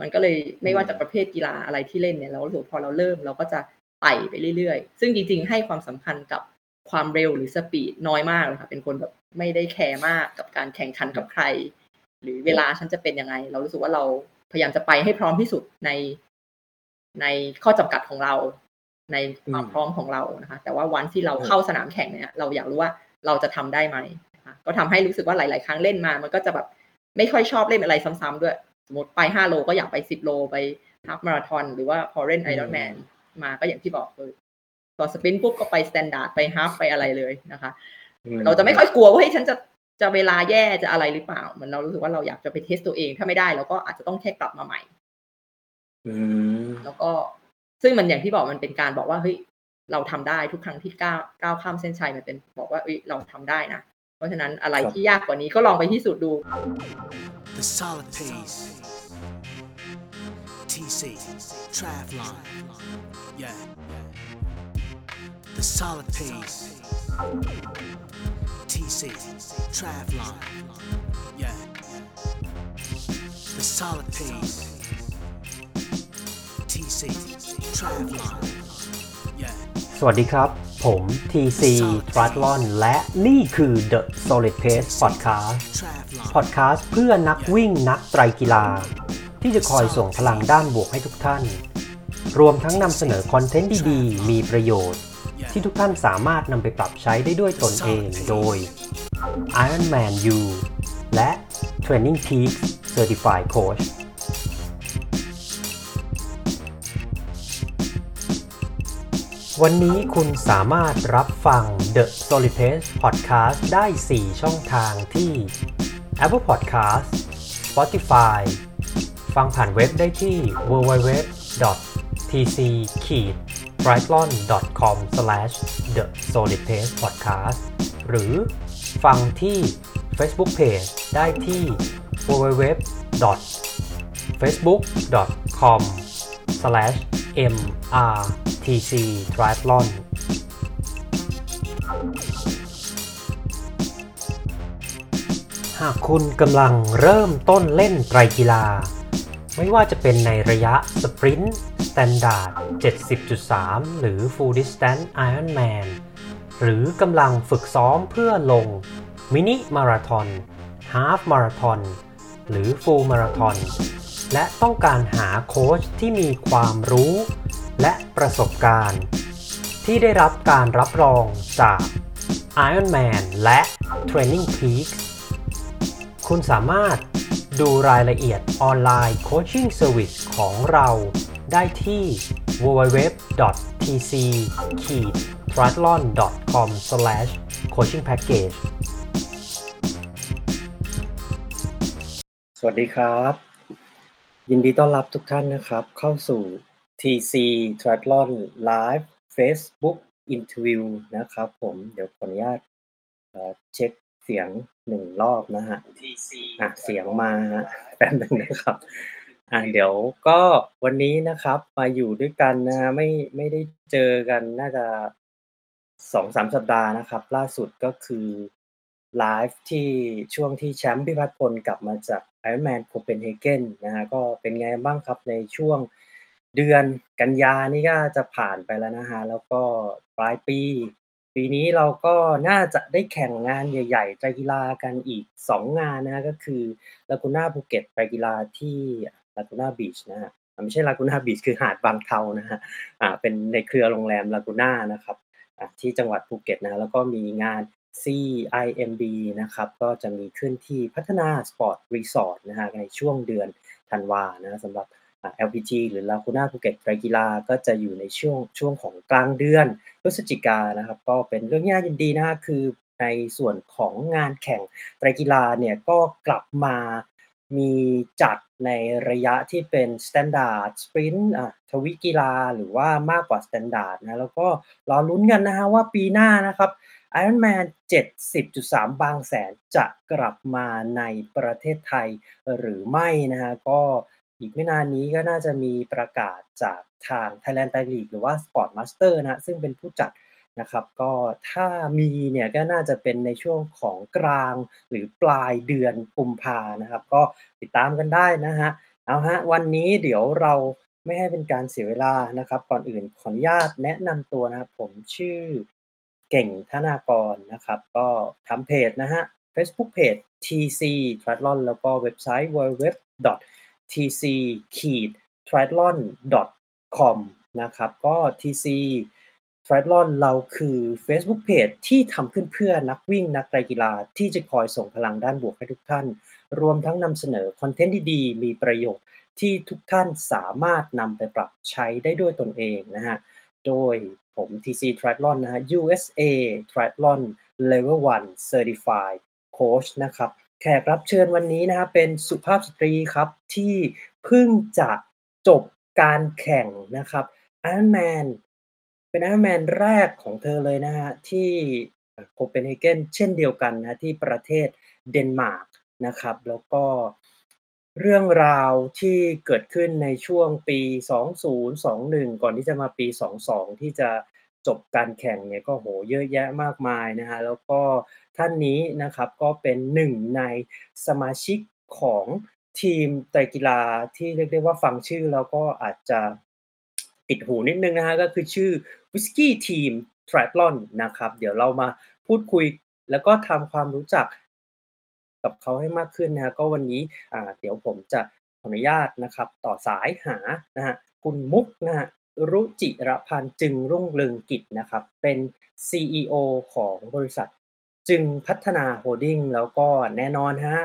มันก็เลยไม่ว่าจะประเภทกีฬาอะไรที่เล่นเนี่ยเรารู้สึกพอเราเริ่มเราก็จะไต่ไปเรื่อยๆ ซึ่งจริงๆ ให้ความสำคัญกับความเร็วหรือสปีดน้อยมากเลยค่ะเป็นคนแบบไม่ได้แคร์มากกับการแข่งขันกับใคร หรือเวลาฉันจะเป็นยังไง เรารู้สึกว่าเราพยายามจะไปให้พร้อมที่สุดในในข้อจำกัดของเรา ในความพร้อมของเรานะคะ แต่ว่าวันที่เราเข้าสนามแข่งเนี่ย เราอยากรู้ว่าเราจะทำได้ไหมนะคะก็ทำให้รู้สึกว่าหลาย ๆ ครั้งเล่นมา มันก็จะแบบไม่ค่อยชอบเล่นอะไรซ้ำๆด้วยส มมติไปห้าโลก็อยากไปสิบโลไป half marathon หรือว่าพอเล่นไอรอนแมนมาก็อย่างที่บอกเลยตอน sprint ปุ๊บก็ไป standard ไป half ไปอะไรเลยนะคะ เราจะไม่ค่อยกลัวว่าเฮ้ยฉันจะจะเวลาแย่จะอะไรหรือเปล่าเหมือนเรารู้สึกว่าเราอยากจะไป test ตัวเองถ้าไม่ได้เราก็อาจจะต้องแค่กลับมาใหม่แล้วก็ซึ่งมันอย่างที่บอกมันเป็นการบอกว่าเฮ้ยเราทำได้ทุกครั้งที่ก้าวก้าวข้ามเส้นชัยมันเป็นบอกว่าเอ้ยเราทำได้นะ เพราะฉะนั้นอะไรที่ยากกว่านี้ก็ลองไปที่สุดดู The solid pace TC Travlon yeah The solid pace TC Travlon yeah The solid pace TC Travlon yeah สวัสดีครับ ผม TC t r a t l o n และนี่คือ The Solid Pace Podcast Podcast เพื่อนักวิ่งนักไตรกีฬา ที่จะคอยส่งพลังด้านบวกให้ทุกท่าน รวมทั้งนำเสนอคอนเทนต์ดีๆ มีประโยชน์ ที่ทุกท่านสามารถนำไปปรับใช้ได้ด้วยตนเองโดย Ironman U และ Training Peaks Certified Coach วันนี้คุณสามารถรับฟัง The Solid Pace Podcast ได้ 4 ช่องทางที่ Apple Podcast Spotify ฟังผ่านเว็บได้ที่ www tc triathlon com the solid pace podcast หรือฟังที่ Facebook Page ได้ที่ www facebook com mrtc triathlon หากคุณกำลังเริ่มต้นเล่นไตรกีฬา ไม่ว่าจะเป็นในระยะ sprint standard 70.3 หรือ Full Distance Ironman หรือกำลังฝึกซ้อมเพื่อลงมินิมาราทอนhalf marathon หรือ full marathon และต้องการหาโค้ชที่มีความรู้และประสบการณ์ ที่ได้รับการรับรองจาก Ironman และ Training Peaks คุณสามารถ ดูรายละเอียด online coaching service ของเราได้ที่ www.tc-triathlon.com/coachingpackage สวัสดีครับ ยินดีต้อนรับทุกท่านนะครับ เข้าสู่ TC Triathlon Live Facebook Interview นะครับผม เดี๋ยวขออนุญาตเช็คเสียง หนึ่งรอบนะฮะ TC อะเสียงมาแป๊บนึงนะครับอะเดี๋ยวก็วันนี้นะครับมาอยู่ด้วยกันนะฮะไม่ไม่ได้เจอกันน่าจะสองสามสัปดาห์นะครับ ล่าสุดก็คือไลฟ์ที่ช่วงที่แชมป์พิพัฒน์พลกลับมาจาก Ironman Copenhagen นะฮะก็เป็นไงบ้างครับในช่วงเดือนกันยานี่ก็จะผ่านไปแล้วนะฮะแล้วก็ปลายปี ปีนี้เราก็น่าจะได้แข่งงานใหญ่ๆไตรกีฬากันอีก 2 งานนะ ก็คือลากูน่าภูเก็ตไตรกีฬาที่ลากูน่าบีชนะฮะไม่ใช่ลากูน่าบีชคือหาดบางเทานะฮะอ่าเป็นในเครือโรงแรมลากูน่านะครับที่จังหวัดภูเก็ตนะแล้วก็มีงาน CIMB นะครับก็จะมีขึ้นที่พัฒนาสปอร์ตรีสอร์ทนะฮะในช่วงเดือนธันวานะสำหรับ LPT หรือลาคูน่าภูเก็ตไตรกีฬาก็จะอยู่ในช่วงช่วงของกลางเดือนพฤศจิกานะครับ ก็เป็นเรื่องน่ายินดีนะคือในส่วนของงานแข่งไตรกีฬาเนี่ยก็กลับมามีจัดในระยะที่เป็น standard sprintทวิกีฬาหรือว่ามากกว่า standard นะแล้วก็รอลุ้นกันนะฮะว่าปีหน้านะครับ Ironman 70.3 บางแสนจะกลับมาในประเทศไทยหรือไม่นะฮะก็ อีกไม่นานนี้ก็น่าจะมีประกาศจากทาง Thailand Tri-League หรือว่า Sport Master นะ ซึ่งเป็นผู้จัดนะครับ ก็ถ้ามีเนี่ยก็น่าจะเป็นในช่วงของกลางหรือปลายเดือนกุมภานะครับ ก็ติดตามกันได้นะฮะ เอาฮะ วันนี้เดี๋ยวเราไม่ให้เป็นการเสียเวลานะครับ ก่อนอื่นขออนุญาตแนะนำตัวนะครับ ผมชื่อเก่งธนากรนะครับ ก็ทำเพจนะฮะ Facebook Page TC Triathlon แล้วก็เว็บไซต์ www tc triathlon com นะครับก็ TC Triathlon เราคือ Facebook Page ที่ทำขึ้นเพื่อนักวิ่งนักกีฬาที่จะคอยส่งพลังด้านบวกให้ทุกท่าน รวมทั้งนำเสนอคอนเทนต์ดีๆ มีประโยชน์ที่ทุกท่านสามารถนำไปปรับใช้ได้ด้วยตนเองนะฮะโดยผม TC Triathlon นะฮะ USA Triathlon Level 1 Certified Coach นะครับ แขกรับเชิญวันนี้นะครับเป็นสุภาพสตรีครับที่เพิ่งจะจบการแข่งนะครับ Ironman เป็น Ironman แรกของเธอเลยนะฮะที่โคเปนเฮเกนเช่นเดียวกันนะที่ประเทศเดนมาร์กนะครับ แล้วก็เรื่องราวที่เกิดขึ้นในช่วงปี 2021 ก่อนที่จะมาปี 22 ที่จะจบการแข่งเนี่ยก็โหเยอะแยะมากมายนะฮะแล้วก็ ท่านนี้นะครับก็เป็นหนึ่งในสมาชิกของทีมไตรกีฬาที่เรียกได้ว่าฟังชื่อแล้วก็อาจจะติดหูนิดนึงนะฮะก็คือชื่อวิสกี้ทีมทริ a ลอนนะครับเดี๋ยวเรามาพูดคุยแล้วก็ทำความรู้จักกับเขาให้มากขึ้นนะฮะก็วันนี้อ่าเดี๋ยวผมจะขออนุญาตนะครับ ต่อสายหานะฮะคุณมุกนะฮะรุจิรพันธ์จึงรุ่งเรืองกิจนะครับ เป็น CEO ของบริษัท จึงพัฒนาโฮดดิ้งแล้วก็แน่นอนฮะ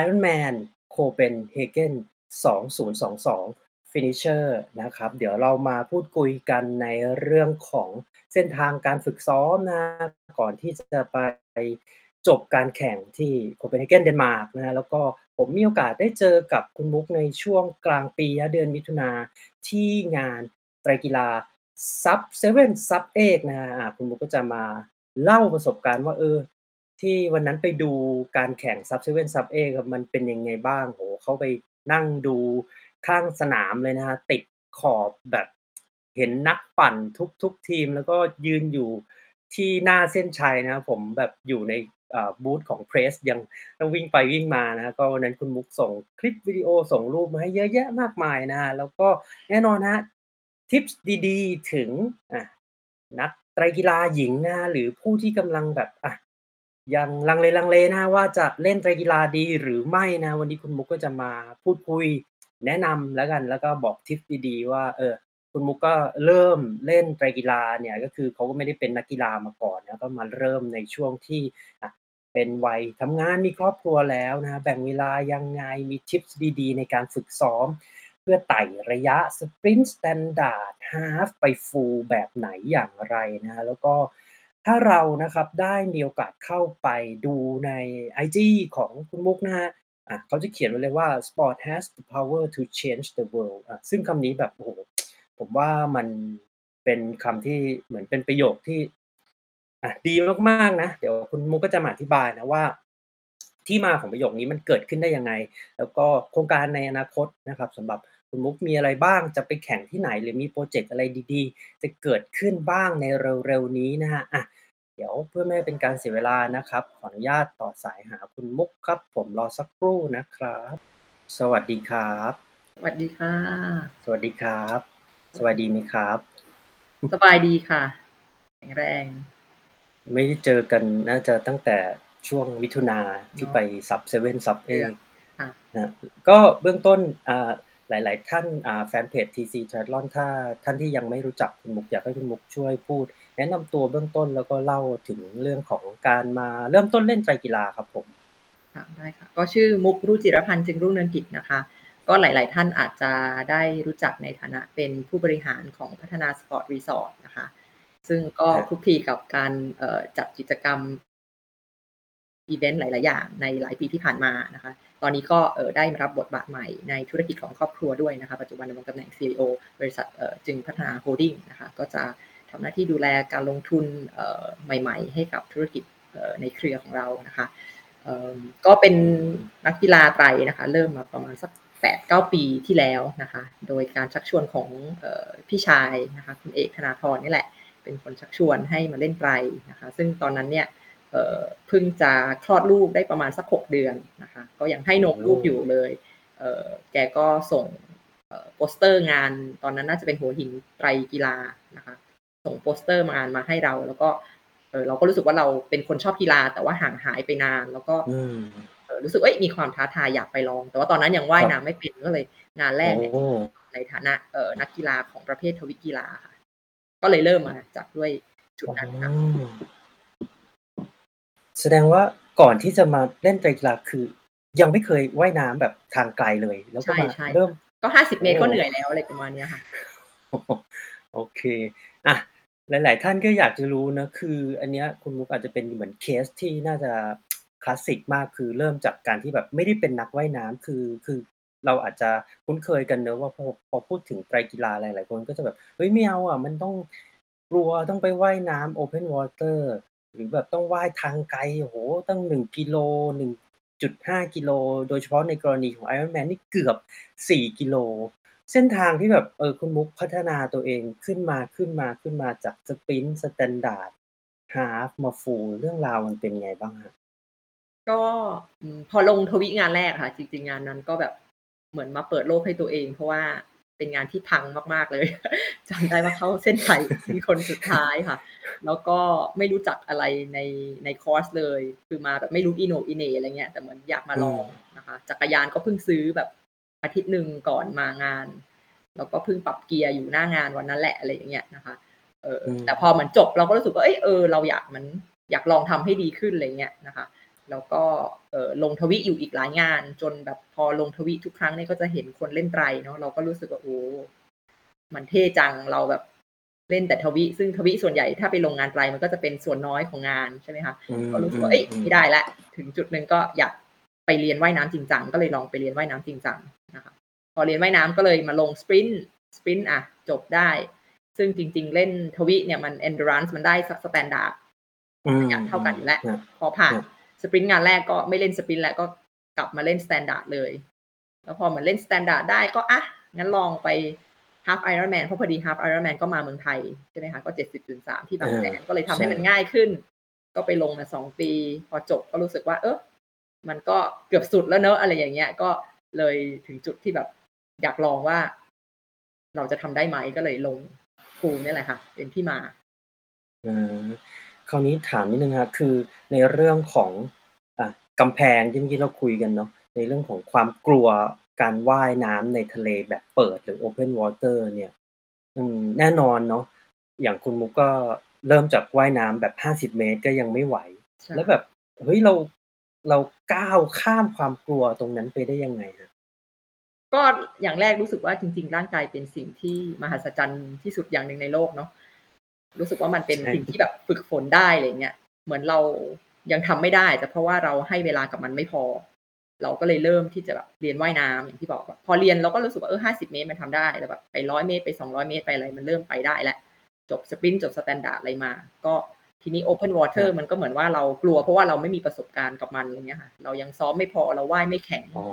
Ironman Copenhagen 2022 Finisher นะครับ เดี๋ยวเรามาพูดคุยกันในเรื่องของเส้นทางการฝึกซ้อมนะ ก่อนที่จะไปจบการแข่งที่โคเปนเฮเกนเดนมาร์กนะฮะแล้วก็ผมมีโอกาสได้เจอกับคุณมุกในช่วงกลางปีเดือนมิถุนาที่งานไตรกีฬา Sub Seven Sub Eight นะฮะคุณมุกก็จะมา เล่าประสบการณ์ว่า เออ ที่วันนั้นไปดูการแข่ง Sub Seven Sub Eight มันเป็นยังไงบ้างโหเขาไปนั่งดูข้างสนามเลยนะฮะติดขอบแบบ เห็นนักปั่นทุกทุกทีม แล้วก็ยืนอยู่ที่หน้าเส้นชัยนะผมแบบอยู่ในบูธของ press ยังต้องวิ่งไปวิ่งมานะก็วันนั้นคุณมุกส่งคลิปวิดีโอ ส่งรูปมาให้เยอะแยะมากมายนะแล้วก็แน่นอนฮะ tips ดี ๆ ถึงนัก ไตรกีฬาหญิงนะหรือผู้ที่กำลังแบบอะยังลังเลลังเลนะว่าจะเล่นไตรกีฬาดีหรือไม่นะ วันนี้คุณมุกก็จะมาพูดคุยแนะนำแล้วกันแล้วก็บอกทิปดีๆว่าเออคุณมุกก็เริ่มเล่นไตรกีฬาเนี่ยก็คือเขาก็ไม่ได้เป็นนักกีฬามาก่อนนะก็มาเริ่มในช่วงที่เป็นวัยทำงานมีครอบครัวแล้วนะแบ่งเวลายังไงมีทิปดีๆ ในการฝึกซ้อม พื่อไต่ระยะ sprint standard half ไป full แบบไหนอย่างไรนะแล้วก็ถ้าเรานะครับได้มีโอกาสเข้าไปดูใน IG ของคุณมุกนะฮะอะเขาจะเขียนไว้เลยว่า sport has the power to change the world อะซึ่งคำนี้แบบโอ้โหผมว่ามันเป็นคำที่เหมือนเป็นประโยคที่อะดีมากๆนะ เดี๋ยวคุณมุกก็จะมาอธิบายนะว่า ที่มาของประโยคนี้มันเกิดขึ้นได้ยังไง แล้วก็โครงการในอนาคตนะครับสำหรับ คุณมุกมีอะไรบ้าง จะไปแข่งที่ไหน หรือมีโปรเจกต์อะไรดีๆ จะเกิดขึ้นบ้างในเร็วๆนี้นะฮะอะเดี๋ยวเพื่อไม่เป็นการเสียเวลานะครับ ขออนุญาตต่อสายหาคุณมุกครับ ผมรอสักครู่นะครับ สวัสดีครับ สวัสดีค่ะ สวัสดีครับ สวัสดีไหมครับ สบายดีค่ะ แข็งแรง ไม่ได้เจอกันน่าจะตั้งแต่ช่วงมิถุนาที่ไป Sub Seven Sub Eight นะก็เบื้องต้น หลาย ๆ ท่านแฟนเพจ TC Triathlon ถ้าท่านที่ยังไม่รู้จักคุณมุกอยากให้คุณมุกช่วยพูด แนะนำตัวเบื้องต้นแล้วก็เล่าถึงเรื่องของการมาเริ่มต้นเล่นไตรกีฬาครับผมได้ค่ะก็ชื่อมุกรุจิรพรรณจึงรุ่งเรืองกิจนะคะ ก็หลาย ๆ ท่านอาจจะได้รู้จักในฐานะเป็นผู้บริหารของพัฒนาสปอร์ตรีสอร์ทนะคะ ซึ่งก็คลุกคลีกับการจัดกิจกรรมอีเวนต์หลาย ๆ อย่างในหลายปีที่ผ่านมานะคะ ตอนนี้ก็ได้รับบทบาทใหม่ในธุรกิจของครอบครัวด้วยนะคะ ปัจจุบันดำรงตำแหน่ง CEO บริษัทจึงพัฒนาโฮลดิ้งนะคะก็จะทำหน้าที่ดูแลการลงทุนใหม่ ๆ ให้กับธุรกิจในเครือของเรานะคะก็เป็นนักกีฬาไตรนะคะ เริ่มมาประมาณสัก8 9ปีที่แล้วนะคะ โดยการชักชวนของพี่ชายนะคะคุณเอกธนาธรนี่แหละ เป็นคนชักชวนให้มาเล่นไตรนะคะ ซึ่งตอนนั้นเนี่ย เพิ่งจะคลอดลูกได้ประมาณสัก6เดือนนะคะก็ยังให้นมลูกอยู่เลยเอ่อแกก็ส่งเอ่อโปสเตอร์งานตอนนั้นน่าจะเป็นหัวหินไตรกีฬานะคะ ส่งโปสเตอร์มางานมาให้เรา แล้วก็เออเราก็รู้สึกว่าเราเป็นคนชอบกีฬา แต่ว่าห่างหายไปนาน แล้วก็อืมเออรู้สึกเอ้ยมีความท้าทายอยากไปลอง แต่ว่าตอนนั้นยังว่ายน้ำไม่เป็นก็เลยงานแรกเนี่ยโอ้ในฐานะเอ่อนักกีฬาของประเภททวิกีฬาค่ะ ก็เลยเริ่มมาจากด้วยจุดนั้นค่ะอ๋อ แสดงว่าก่อนที่จะมาเล่นไตรกีฬาคือ ยังไม่เคยว่ายน้ำแบบทางไกลเลย แล้วก็ใช่มาใช่เริ่มก็ห้าสิบเมตรโอ้ก็เหนื่อยแล้วอะไรประมาณเนี้ยค่ะโอเคอะหลาย ๆ ท่านก็อยากจะรู้นะคือ อันเนี้ยคุณมุกอาจจะเป็นเหมือนเคสที่น่าจะคลาสสิกมากคือเริ่มจากการที่แบบไม่ได้เป็นนักว่ายน้ำคือคือเราอาจจะคุ้นเคยกันเนอะว่าพอพอพูดถึงไตรกีฬาหลาย ๆ คนก็จะแบบเฮ้ยไม่เอาอะมันต้องกลัวต้องไปว่ายน้ำ Open Water หรือแบบต้องว่ายทางไกลโหตั้งหนึ่งกิโลหนึ่งจุดห้ากิโล โดยเฉพาะในกรณีของ Ironman นี่เกือบสี่กิโล เส้นทางที่แบบเออคุณมุกพัฒนาตัวเองขึ้นมาขึ้นมาขึ้นมาจาก sprint standard half มา full เรื่องราวมันเป็นไงบ้างฮะก็พอลงทวิงานแรกค่ะ จริงๆงานนั้นก็แบบเหมือนมาเปิดโลกให้ตัวเอง เพราะว่า เป็นงานที่พังมาก ๆ เลยจำได้ว่าเข้าเส้นชัยเป็นคนสุดท้ายค่ะ แล้วก็ไม่รู้จักอะไรในในคอร์สเลย คือมาแบบไม่รู้อีโหนอีเหน่อะไรเงี้ย แต่เหมือนอยากมาลองนะคะ จักรยานก็เพิ่งซื้อแบบอาทิตย์หนึ่งก่อนมางาน แล้วก็เพิ่งปรับเกียร์อยู่หน้างานวันนั้นแหละอะไรอย่างเงี้ยนะคะ เอออมแต่พอเหมือนจบเราก็รู้สึกว่าเอยเออเราอยากมันอยากลองทำให้ดีขึ้นอะไรเงี้ยนะคะ แล้วก็เออลงทวิอยู่อีกหลายงาน จนแบบพอลงทวิทุกครั้งเนี่ยก็จะเห็นคนเล่นไตรเนาะเราก็รู้สึกว่าโอ้มันเท่จังเราแบบเล่นแต่ทวิ ซึ่งทวิส่วนใหญ่ถ้าไปลงงานไตรมันก็จะเป็นส่วนน้อยของงานใช่ไหมคะอืมก็รู้สึกอืว่ามเอ้ยอืมไม่ได้ละ ถึงจุดหนึ่งก็อยากไปเรียนว่ายน้ำจริงจังก็เลยลองไปเรียนว่ายน้ำจริงจังนะคะพอเรียนว่ายน้ำก็เลยมาลง sprint sprint อะจบได้ ซึ่งจริง ๆ เล่นทวิเนี่ยมัน endurance มันได้ standard อืมเท่ากันอยู่แล้วนะพอผ่านครับ sprint งานแรกก็ไม่เล่น sprint แล้วก็กลับมาเล่น standard เลย แล้วพอเหมือนเล่น standard ได้ก็อะงั้นลองไป half Ironman เพราะพอดี half Ironman ก็มาเมืองไทย ใช่ไหมคะก็เจ็ดสิบจุดสามที่บางแสนก็เลยทำให้มันง่ายขึ้น ก็ไปลงมาสองปี พอจบก็รู้สึกว่า เออมันก็เกือบสุดแล้วเนอะอะไรอย่างเงี้ย ก็เลยถึงจุดที่แบบ อยากลองว่า เราจะทำได้ไหมก็เลยลงฟูลนี่แหละค่ะ เป็นที่มาอืม คราวนี้ถามนิดนึงครับคือในเรื่องของอะกำแพงที่เมื่อกี้เราคุยกันเนาะในเรื่องของความกลัวการว่ายน้ำในทะเลแบบเปิดหรือ Open Water เนี่ย อืมแน่นอนเนาะอย่างคุณมุกก็เริ่มจากว่ายน้ำแบบห้าสิบเมตรก็ยังไม่ไหว ใช่แล้วแบบเฮ้ยเราเราก้าวข้ามความกลัวตรงนั้นไปได้ยังไงฮะก็อย่างแรกรู้สึกว่าจริง ๆ ร่างกายเป็นสิ่งที่มหัศจรรย์ที่สุดอย่างหนึ่งในโลกเนาะ รู้สึกว่ามันเป็นใช่สิ่งที่แบบฝึกฝนได้อะไรเงี้ยเหมือนเรายังทำไม่ได้แต่เพราะว่าเราให้เวลากับมันไม่พอ เราก็เลยเริ่มที่จะแบบเรียนว่ายน้ำอย่างที่บอกว่าพอเรียนเราก็รู้สึกว่าเออห้าสิบเมตรมันทำได้แล้วแบบไปร้อยเมตรไปสองร้อยเมตรไปอะไรมันเริ่มไปได้แล้วจบ sprint จบ standard อะไรมา ก็ทีนี้ Open Water มันก็เหมือนว่าเรากลัวเพราะว่าเราไม่มีประสบการณ์กับมันอะไรเงี้ยค่ะ เรายังซ้อมไม่พอเราว่ายไม่แข็งอ๋อ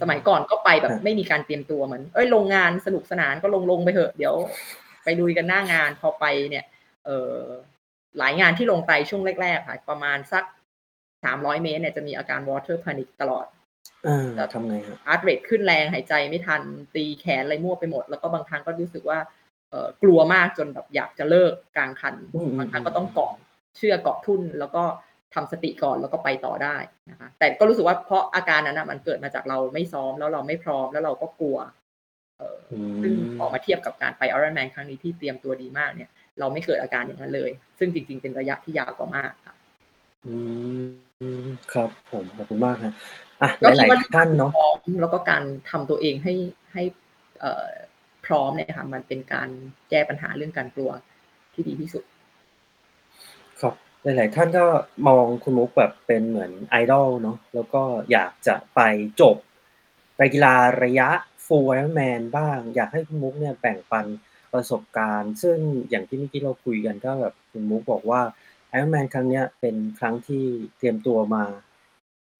สมัยก่อนก็ไปแบบครับไม่มีการเตรียมตัวเหมือน เอ้ยลงงานสนุกสนานก็ลงลงไปเถอะ เดี๋ยว ไปลุยกันหน้างานพอไปเนี่ยเออ หลายงานที่ลงไปช่วงแรกๆค่ะ ประมาณสักสามร้อยเมตรเนี่ยจะมีอาการ water panic ตลอดอ่าทำไงฮะ heart rate ขึ้นแรงหายใจไม่ทัน ตีแขนอะไรมั่วไปหมด แล้วก็บางครั้งก็รู้สึกว่า เออกลัวมากจนแบบอยากจะเลิกกลางคันอืมบางครั้งก็ต้องเกาะเชือกเกาะทุ่น แล้วก็ทำสติก่อนแล้วก็ไปต่อได้นะคะ แต่ก็รู้สึกว่าเพราะอาการนั้นนะมันเกิดมาจากเราไม่ซ้อมแล้วเราไม่พร้อมแล้วเราก็กลัว เอออืซึ่งมออกมาเทียบกับการไป Ironman ครั้งนี้ที่เตรียมตัวดีมากเนี่ย เราไม่เกิดอาการอย่างนั้นเลย ซึ่งจริง ๆ เป็นระยะที่ยาวกว่ามากค่ะอืมครับผมขอบคุณมากฮะอะหก็คิลาดยว่าๆท่านเนาะพร้อมแล้วก็การทำตัวเองให้ให้เอ่อพร้อมเนี่ยค่ะมันเป็นการแก้ปัญหาเรื่องการกลัวที่ดีที่สุด ครับหลาย ๆ ท่านก็มองคุณมุกแบบเป็นเหมือนไอดอลเนาะแล้วก็อยากจะไปจบไตรกีฬาระยะ Full Ironman บ้าง อยากให้คุณมุกเนี่ยแบ่งปัน ประสบการณ์ ซึ่งอย่างที่เมื่อกี้เราคุยกันก็แบบคุณมุกบอกว่า Ironman ครั้งเนี้ยเป็นครั้งที่เตรียมตัวมา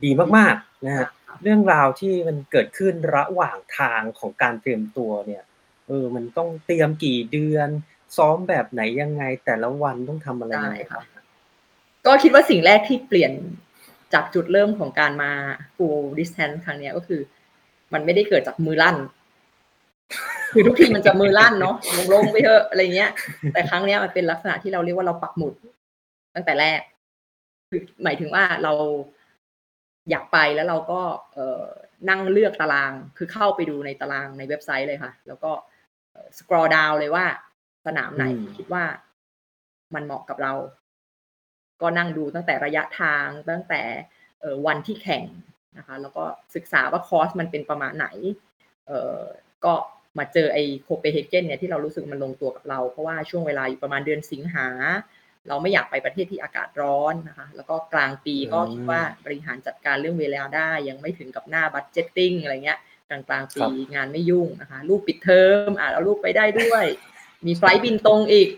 ดีมากๆนะฮะเรื่องราวที่มันเกิดขึ้นระหว่างทางของการเตรียมตัวเนี่ยเออมันต้องเตรียมกี่เดือน ซ้อมแบบไหนยังไงแต่ละวันต้องทำอะไรยังไงได้ค่ะบ้างฮะก็คิดว่าสิ่งแรกที่เปลี่ยนจากจุดเริ่มของการมา full distance ครั้งเนี้ยก็คือ มันไม่ได้เกิดจากมือลั่น คือทุกทีมันจะมือลั่นเนาะลงลงไปเถอะอะไรเงี้ย แต่ครั้งเนี้ยมันเป็นลักษณะที่เราเรียกว่าเราปักหมุด ตั้งแต่แรกคือหมายถึงว่าเราอยากไปแล้วเราก็เออนั่งเลือกตาราง คือเข้าไปดูในตารางในเว็บไซต์เลยค่ะ แล้วก็สครอ l ดาวเลยว่า สนามไหนอืมคิดว่ามันเหมาะกับเรา ก็นั่งดูตั้งแต่ระยะทางตั้งแต่เอ่อวันที่แข่งนะคะ แล้วก็ศึกษาว่าคอร์สมันเป็นประมาณไหน เอ่อก็ มาเจอไอ้โคเปนเฮเกนเนี่ยที่เรารู้สึกมันลงตัวกับเรา เพราะว่าช่วงเวลาอยู่ประมาณเดือนสิงหา เราไม่อยากไปประเทศที่อากาศร้อนนะคะ แล้วก็กลางปีก็คิดว่าบริหารจัดการเรื่องเวลาได้ ยังไม่ถึงกับหน้า budgeting อะไรเงี้ยกลางกลางๆปีงานไม่ยุ่งนะคะ ลูกปิดเทอมอ่าแล้วลูกไปได้ด้วย มี flight บินตรงอีก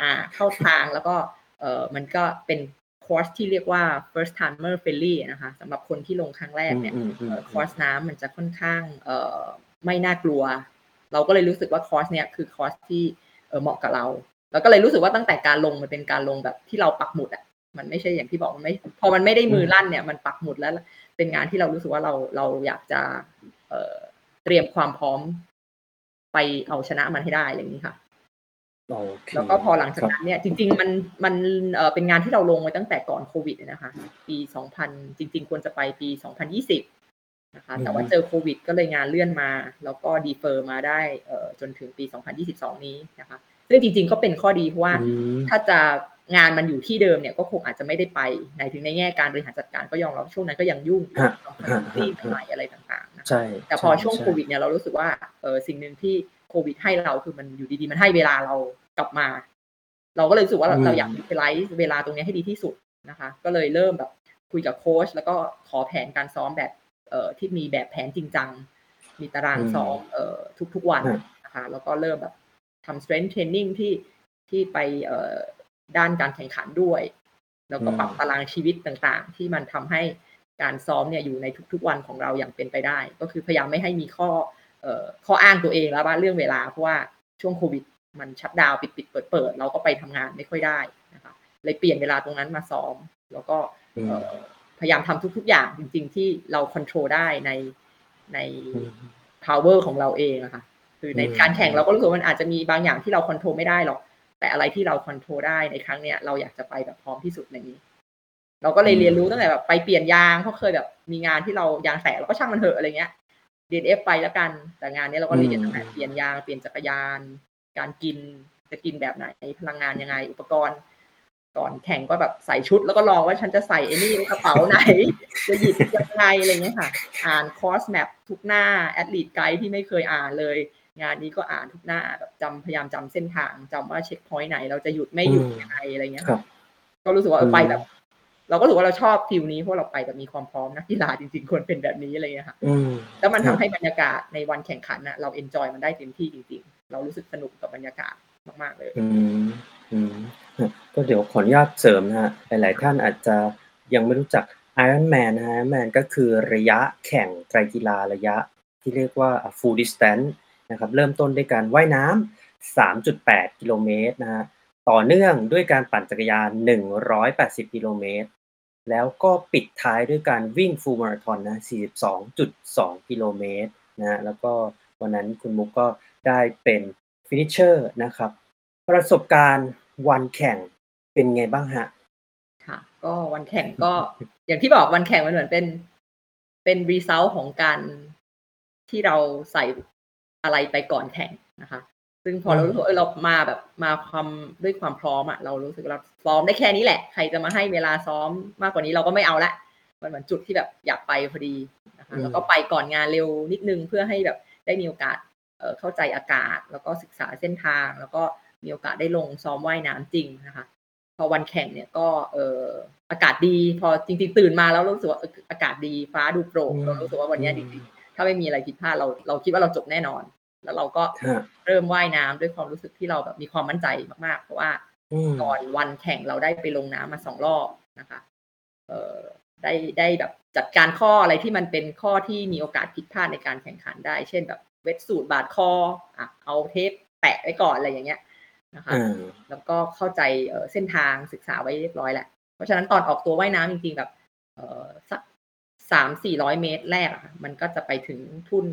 อ่าเข้าทางแล้วก็เออมันก็เป็นคอร์สที่เรียกว่า first timer friendly นะคะสำหรับคนที่ลงครั้งแรกเนี่ยอืมอืมเอ่อือมคอร์สน้ำมันจะค่อนข้างเอ่อไม่น่ากลัว เราก็เลยรู้สึกว่าคอร์สเนี้ยคือคอร์สที่เอ่อเหมาะกับเราแล้วก็เลยรู้สึกว่าตั้งแต่การลงมันเป็นการลงแบบที่เราปักหมุดอะมันไม่ใช่อย่างที่บอกมันไม่ พอมันไม่ได้มือลั่นเนี่ยมันปักหมุดแล้ว เป็นงานที่เรารู้สึกว่าเราเราอยากจะเอ่อเตรียมความพร้อมไปเอาชนะมันให้ได้อย่างนี้ค่ะโอเคแล้วก็พอหลังจากนั้นเนี่ยจริง ๆ มันมันเอ่อเป็นงานที่เราลงไว้ตั้งแต่ก่อนโควิดนะคะ ปี 2000 จริง ๆ ควรจะไปปี 2020 นะคะแต่ว่าเจอโควิด ก็เลยงานเลื่อนมา แล้วก็ดีเฟอร์มาได้เอ่อจนถึงปี 2022 นี้นะคะซึ่งจริงๆก็เป็นข้อดีเพราะว่าอืมถ้าจะงานมันอยู่ที่เดิมเนี่ยก็คงอาจจะไม่ได้ไปในถึงในแง่การบริหารจัดการก็ยอมรับช่วงนั้นก็ยังยุ่งฮะต้องทำรีบใหม่อะไรต่างๆนะคะใช่แต่พอใช่ช่วงใโควิดเนี่ยเรารู้สึกว่าเออสิ่งหนึ่งที่โควิดให้เราคือมันอยู่ดีๆ มันให้เวลาเรากลับมา เราก็เลยรู้สึกว่าเราอืมเราอยากไปไลฟ์เวลาตรงนี้ให้ดีที่สุดนะคะ ก็เลยเริ่มแบบคุยกับโค้ชแล้วก็ขอแผนการซ้อมแบบ เอ่อที่มีแบบแผนจริงจัง มีตารางซ้อมเอ่อทุกๆวันนะคะแล้วก็เริ่มแบบทำ strength training ที่ที่ไปเอ่อด้านการแข่งขันด้วย แล้วก็ปรับตารางชีวิตต่างๆ ที่มันทำให้การซ้อมเนี่ยอยู่ในทุกๆวันของเราอย่างเป็นไปได้ ก็คือพยายามไม่ให้มีข้อเอ่อข้ออ้างตัวเองแล้วว่าเรื่องเวลาเพราะว่าช่วงโควิดมันชัดดาวน์ปิดปิดเปิดเปิดเราก็ไปทำงานไม่ค่อยได้นะคะเลยเปลี่ยนเวลาตรงนั้นมาซ้อม แล้วก็อืมเอ่อ พยายามทำทุก ๆ อย่างจริง ๆ ที่เราควบคุมได้ในในอืม power ของเราเองอะค่ะคือในอืมการแข่งเราก็รู้สึกว่ามันอาจจะมีบางอย่างที่เราควบคุมไม่ได้หรอก แต่อะไรที่เราควบคุมได้ในครั้งเนี้ยเราอยากจะไปแบบพร้อมที่สุดในนี้ เราก็เลยเรียนรู้ตั้งแต่แบบไปเปลี่ยนยางเพราะเคยแบบมีงานที่เรายางแตกเราก็ช่างมันเถอะอะไรเงี้ย DNF ไปแล้วกัน แต่งานนี้เราก็เรียนตั้งแต่เปลี่ยนยางเปลี่ยนจักรยาน การกินจะกินแบบไหนพลังงานยังไงอุปกรณ์ ก่อนแข่งก็แบบใส่ชุดแล้วก็ลองว่าฉันจะใส่ไอ้นี่ในกระเป๋าไหน จะหยิบยังไงอะไรเงี้ยค่ะ อ่าน course map ทุกหน้า athlete guide ที่ไม่เคยอ่านเลย งานนี้ก็อ่านทุกหน้าแบบจำพยายามจำเส้นทางจำว่า checkpoint ไหน เราจะหยุดไม่หยุดอืมยังไงอะไรเงี้ยครับก็รู้สึกว่าเอออืมไปแบบ เราก็รู้สึกว่าเราชอบ feel นี้เพราะเราไปแบบมีความพร้อมนักกีฬาจริงๆควรเป็นแบบนี้อะไรเงี้ยค่ะอืมแล้วมันครัทำบให้บรรยากาศในวันแข่งขันนะเราเอนจอยมันได้เต็มที่จริงๆ เรารู้สึกสนุกกับบรรยากาศมากๆเลย อืมอืม ก็เดี๋ยวขออนุญาตเสริมนะฮะ หลาย ๆ ท่านอาจจะยังไม่รู้จัก Ironman นะฮะ Ironman ก็คือระยะแข่งไตรกีฬาระยะที่เรียกว่า full distance นะครับ เริ่มต้นด้วยการว่ายน้ำ 3.8 กิโลเมตรนะฮะ ต่อเนื่องด้วยการปั่นจักรยาน 180 กิโลเมตร แล้วก็ปิดท้ายด้วยการวิ่ง full มาราธอนนะ 42.2 กิโลเมตรนะฮะแล้วก็วันนั้นคุณมุกก็ได้เป็น finisher นะครับ ประสบการณ์ วันแข่งเป็นไงบ้างฮะ ค่ะ ก็วันแข่งก็ อย่างที่บอกวันแข่งมันเหมือนเป็น เป็น result ของการที่เราใส่อะไรไปก่อนแข่งนะคะ ซึ่งพอเราอืมรู้สึกว่าเออเรามาแบบมาความด้วยความพร้อมอะเรารู้สึกเราซ้อมได้แค่นี้แหละ ใครจะมาให้เวลาซ้อมมากกว่านี้เราก็ไม่เอาละมันเหมือนจุดที่แบบอยากไปพอดีนะคะแล้วก็ไปก่อนงานเร็วนิดนึงเพื่อให้แบบได้มีโอกาสเอ่อเข้าใจอากาศ แล้วก็ศึกษาเส้นทาง แล้วก็ มีโอกาสได้ลงซ้อมว่ายน้ำจริงนะคะ พอวันแข่งเนี่ยก็เอ่ออากาศดี พอจริงๆตื่นมาแล้วรู้สึกว่าเอออากาศดีฟ้าดูโปร่งอืมเรารู้สึกว่าวันเนี้ยอืจมริงๆถ้าไม่มีอะไรผิดพลาดเราเราคิดว่าเราจบแน่นอน แล้วเราก็ฮะเริ่มว่ายน้ำด้วยความรู้สึกที่เราแบบมีความมั่นใจมากๆ เพราะว่าอืมก่อนวันแข่งเราได้ไปลงน้ำมาสองรอบนะคะ เอ่อได้ได้แบบจัดการข้ออะไรที่มันเป็นข้อที่มีโอกาสผิดพลาดในการแข่งขันได้ เช่นแบบเวทสูตรบาดคออะเอาเทปแปะไว้ก่อนอะไรอย่างเงี้ย นะคะอ่าแล้วก็เข้าใจเอ่อเส้นทางศึกษาไว้เรียบร้อยแหละเพราะฉะนั้นตอนออกตัวว่ายน้ำจริงๆแบบเอ่อสัก300-400เมตรแรกอะค่ะมันก็จะไปถึงทุ่น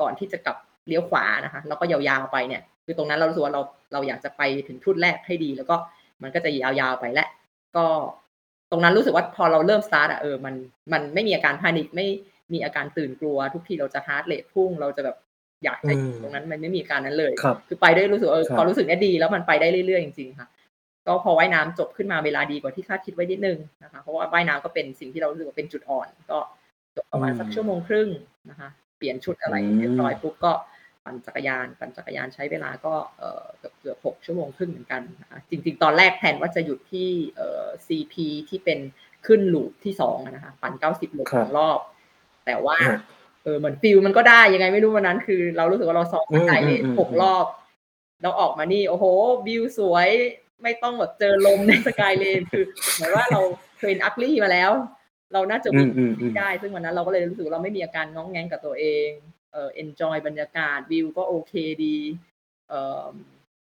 ก่อนที่จะกลับเลี้ยวขวานะคะแล้วก็ยาวๆไปเนี่ย คือตรงนั้นเรารู้สึกว่าเราเราอยากจะไปถึงทุ่นแรกให้ดี แล้วก็มันก็จะยาวๆไปแล้วก็ตรงนั้นรู้สึกว่าพอเราเริ่มสตาร์ตอะเออมันมันไม่มีอาการ panic ไม่มีอาการตื่นกลัว ทุกทีเราจะ heart rate พุ่ง เราจะแบบ อยากอืจะมตรงนั้นมันไม่มีอาการนั้นเลยครับคือไปด้วยรู้สึกว่าเออครัคบวามรู้สึกเนี้ยดี แล้วมันไปได้เรื่อยๆจริงๆค่ะ ก็พอว่ายน้ำจบขึ้นมาเวลาดีกว่าที่คาดคิดไว้นิดหนึ่งนะคะเพราะว่าว่ายน้ำก็เป็นสิ่งที่เรารู้สึกว่าเป็นจุดอ่อน ก็จบประมาณสักอืมชั่วโมงครึ่งนะคะ เปลี่ยนชุดอะไรอืมเรียบร้อยปุ๊บก็ปั่นจักรยานปั่นจักรยานใช้เวลาก็เอ่อเกือบเกือบ6ชั่วโมงครึ่งเหมือนกันนะคะจริง ๆ ตอนแรกแพลนว่าจะหยุดที่เอ่อ CP ที่เป็นขึ้น loop ที่2อะนะคะปั่น90 loop ครัสบองรอบ แต่ว่าฮะ เออเหมือนฟีลมันก็ได้ยังไงไม่รู้วันนั้น คือ เรารู้สึกว่าเราซ้อมอืมามไกลอืมอืมหกอืมรอบแล้วออกมานี่ โอ้โฮวิวสวยไม่ต้องแบบเจอลมใน Skylane คือเหมือนว่าเราเทรน ugly มาแล้ว เราน่าจะอืวิ่งมอืมอืมได้ ซึ่งวันนั้นเราก็เลยรู้สึกว่าเราไม่มีอาการง้องแง้งกับตัวเองเอ่อเอนจอยบรรยากาศวิวก็โอเคดีเอ่อ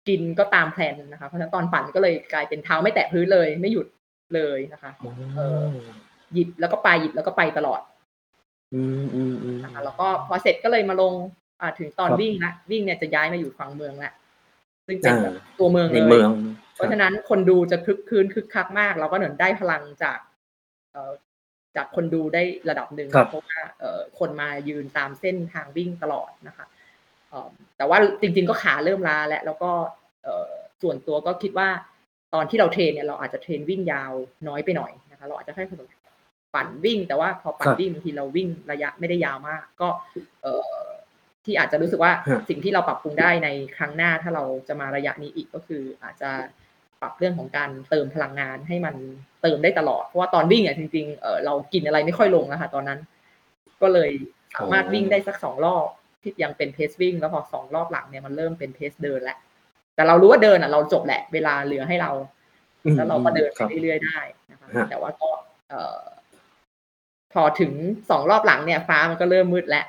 กินก็ตามแพลนนะคะ เพราะฉะนั้นตอนปั่นก็เลยกลายเป็นเท้าไม่แตะพื้นเลย ไม่หยุดเลยนะคะอ๋อเอ่อหยิบแล้วก็ไปหยิบแล้วก็ไปตลอด อืมอืมอืมนะคะแล้วก็พอเสร็จก็เลยมาลงอ่าถึงตอนครับวิ่งแล้ววิ่งเนี่ยจะย้ายมาอยู่ฝั่งเมืองแล้วซึ่งเป็นอาแบบตัวเมืองในเลเมืย องเพครัราะบฉะนั้นคนดูจะคลึกครื้นคึกคักมาก เราก็เหมือนได้พลังจากเอ่อจากคนดูได้ระดับหนึ่งครับ เพราะว่าเอ่อคนมายืนตามเส้นทางวิ่งตลอดนะคะเอ่อแต่ว่าจริง ๆ ก็ขาเริ่มล้าแล้วแล้วก็เอ่อส่วนตัวก็คิดว่าตอนที่เราเทรนเนี่ยเราอาจจะเทรนวิ่งยาวน้อยไปหน่อยนะคะ เราอาจจะให้ผสม ปั่นวิ่ง แต่ว่าพอปั่คนรับวิ่งบางทีเราวิ่งระยะไม่ได้ยาวมาก ก็เอ่อที่อาจจะรู้สึกว่าฮะสิ่งที่เราปรับปรุงได้ในครั้งหน้าถ้าเราจะมาระยะนี้อีกก็คืออาจจะปรับเรื่องของการเติมพลังงานให้มันเติมได้ตลอด เพราะว่าตอนวิ่งอะจริงๆเอ่อเรากินอะไรไม่ค่อยลงอะค่ะตอนนั้น ก็เลยสามารถวิ่งได้สัก2รอบที่ยังเป็น pace วิ่ง แล้วพอ2รอบหลังเนี่ยมันเริ่มเป็น pace เดินแล้วแต่เรารู้ว่าเดินอะเราจบแหละเวลาเหลือให้เราอืมแล้วเราอืก็มเดินคไปรับเรื่อยๆได้นะคะฮะแต่ว่าก็เอ่อ พอถึง2รอบหลังเนี่ยฟ้ามันก็เริ่มมืดแล้ว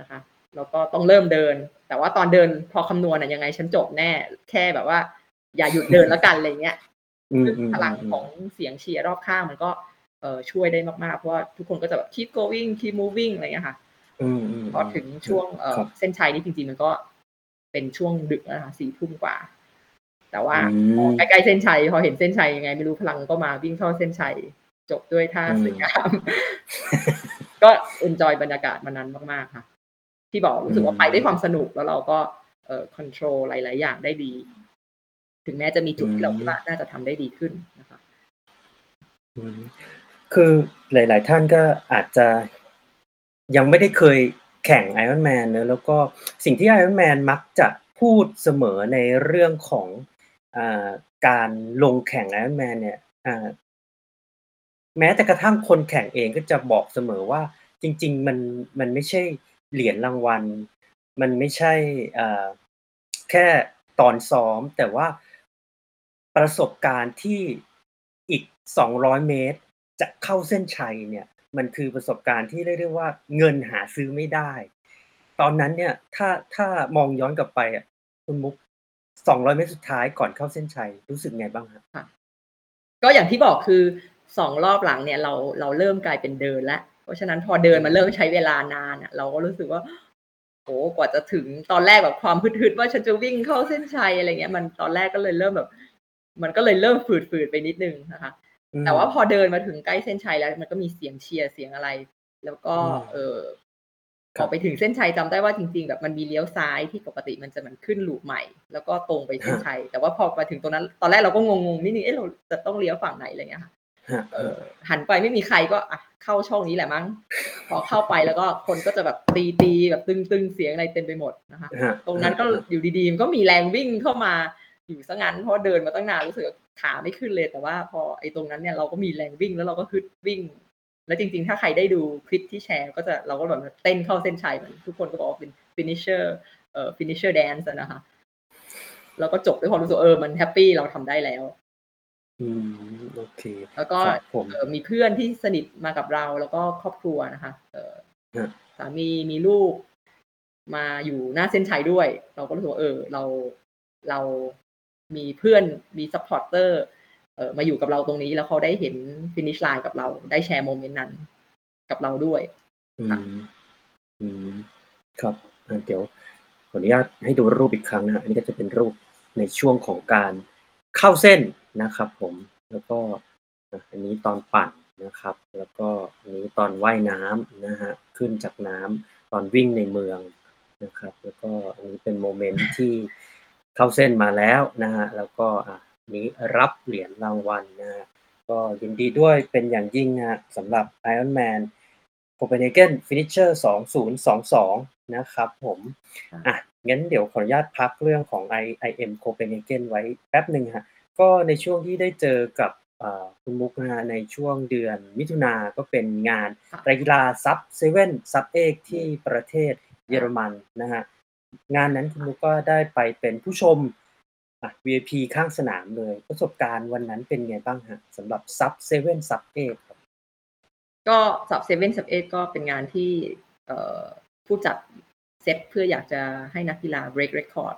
นะคะแล้วก็ต้องเริ่มเดิน แต่ว่าตอนเดินพอคำนวณอะยังไงฉันจบแน่ แค่แบบว่า อย่าหยุดเดินแล้วกันอะไรอย่างเงี้ยอืมซึ่งอืมพอืลังมอืขมองเสียงเชียร์รอบข้างมันก็เอ่อช่วยได้มากๆ เพราะว่าทุกคนก็จะแบบ keep going keep moving อะไรอย่างเงี้ยค่ะอืมอืมพอถึงช่วงเอ่คอรับเส้นชัยนี่จริงๆ มันก็เป็นช่วงดึกแล้วนะคะ4ทุ่มกว่า แต่ว่าอืพอมใกล้ๆเส้นชัย พอเห็นเส้นชัยยังไง ไม่รู้พลังก็มาวิ่งเข้าเส้นชัย จบด้วยท่าอืสมวยงามก็เอนจอยบรรยากาศวันนั้นมาก ๆ ค่ะ ที่บอกอืรู้สึกว่าไปด้วยความมสนุกแล้วเราก็เอ่อคอนโทรลหลาย ๆ อย่างได้ดี ถึงแม้จะมีอืจุดที่เราคิดมว่าน่าจะทำได้ดีขึ้นนะคะอืมคือหลาย ๆ ท่านก็อาจจะยังไม่ได้เคยแข่ง Ironman เนาะแล้วก็สิ่งที่ Ironman มักจะพูดเสมอในเรื่องของอ่าการลงแข่ง Ironman เนี่ยอ่า แม้แต่กระทั่งคนแข่งเองก็จะบอกเสมอว่า จริง ๆ มันมันไม่ใช่เหรียญรางวัล มันไม่ใช่แค่ตอนซ้อม แต่ว่าประสบการณ์ที่อีก 200 เมตร จะเข้าเส้นชัยเนี่ย มันคือประสบการณ์ที่เรียกได้ว่าเงินหาซื้อไม่ได้ ตอนนั้นเนี่ยถ้าถ้ามองย้อนกลับไปอะคุณมุก 200 เมตรสุดท้ายก่อนเข้าเส้นชัยรู้สึกไงบ้างครับ?ก็อย่างที่บอกคือ 2รอบหลังเนี่ยเราเราเริ่มกลายเป็นเดินแล้วเพราะฉะนั้นพอเดินมันเริ่มใช้เวลานานอะเราก็รู้สึกว่าโอ้โฮกว่าจะถึงตอนแรกแบบความฮึดๆว่าฉันจะวิ่งเข้าเส้นชัยอะไรอย่างเงี้ย มันตอนแรกก็เลยเริ่มแบบ มันก็เลยเริ่มฝืดๆไปนิดหนึ่งนะคะอืแต่ว่าพมอเดินมาถึงใกล้เส้นชัยแล้ว มันก็มีเสียงเชียร์เสียงอะไร แล้วก็อืมเอ่อคพรัอบไปถึงเส้นชัยจำได้ว่าจริง ๆ แบบมันมีเลี้ยวซ้ายที่ปกติมันจะเหมือนขึ้น loop ใหม่ แล้วก็ตรงไปเส้นฮะชัย แต่ว่าพอมาถึงตรงนั้น ตอนแรกเราก็งงๆนิดหนึ่งเอ๊ะเราจะต้องเลี้ยวฝั่งไหนอะไรอย่างเงี้ยค่ะครัเอ่บอ หันไปไม่มีใครก็อะเข้าช่องนี้แหละมั้ง พอเข้าไปแล้วก็คนก็จะแบบตีๆแบบตึงๆเสียงอะไรเต็มไปหมดนะคะๆครับตรงนั้นก็ครับอยู่ดีๆมันก็มีแรงวิ่งเข้ามาอยู่เสียงั้นเพราะว่าเดินมาตั้งนานรู้สึกว่าขาไม่ขึ้นเลยแต่ว่าพอไอ้ตรงนั้นเนี่ยเราก็มีแรงวิ่งแล้วเราก็ฮึดวิ่ง แล้วจริงๆ ถ้าใครได้ดูคลิปที่แชร์ ก็จะเราก็แบบเต้นเข้าเส้นชัยเหมือนทุกคนก็บอกว่าเป็น finisher เอ่อ finisher dance อะนะคะแล้วก็จบด้วยความรู้สึกว่าเออมันแฮปปีเราทำได้แล้ว อืม โอเค แล้วก็ครับผม เอ่อมีเพื่อนที่สนิทมากับเรา แล้วก็ครอบครัวนะคะ เอ่อครับสามีมีลูกมาอยู่หน้าเส้นชัยด้วย เราก็รู้สึกว่า เออ เรา เรามีเพื่อน มี supporter เอ่อ มาอยู่กับเราตรงนี้ แล้วเขาได้เห็น finish line กับเรา ได้แชร์ moment นั้นกับเราด้วย อืม ค่ะ อืม ครับ อ่า เดี๋ยวขออนุญาตให้ดูรูปอีกครั้งนะครับ อันนี้ก็จะเป็นรูปในช่วงของการเข้าเส้น นะครับผม แล้วก็อ่าอันนี้ตอนปั่นนะครับ แล้วก็อันนี้ตอนว่ายน้ำนะครับขึ้นจากน้ำตอนวิ่งในเมืองนะครับ แล้วก็อันนี้เป็นโมเมนต์ที่เข้าเส้นมาแล้วนะครับแล้วก็อ่านี้รับเหรียญรางวัลนะครับก็ยินดีด้วยเป็นอย่างยิ่งนะครับสำหรับ Ironman Copenhagen Finisher 2022 นะครับผมค่ะอะ งั้นเดี๋ยวขออนุญาตพักเรื่องของ I IM Copenhagen ไว้แป๊บหนึ่งครับ ก็ในช่วงที่ได้เจอกับอ่าคุณมุกนะครับในช่วงเดือนมิถุนาก็เป็นงานค่ะไตรกีฬา Sub-7 Sub-8 ที่ประเทศเยอรมันนะครับงานนั้นคุณมุกก็ได้ไปเป็นผู้ชมอ่า VIP ข้างสนามเลย ประสบการณ์วันนั้นเป็นไงบ้างครับสำหรับ Sub-7 Sub-8 ครับ?ก็ Sub-7 Sub-8 ก็เป็นงานที่เอ่อผู้จัดเซตเพื่ออยากจะให้นักกีฬา break record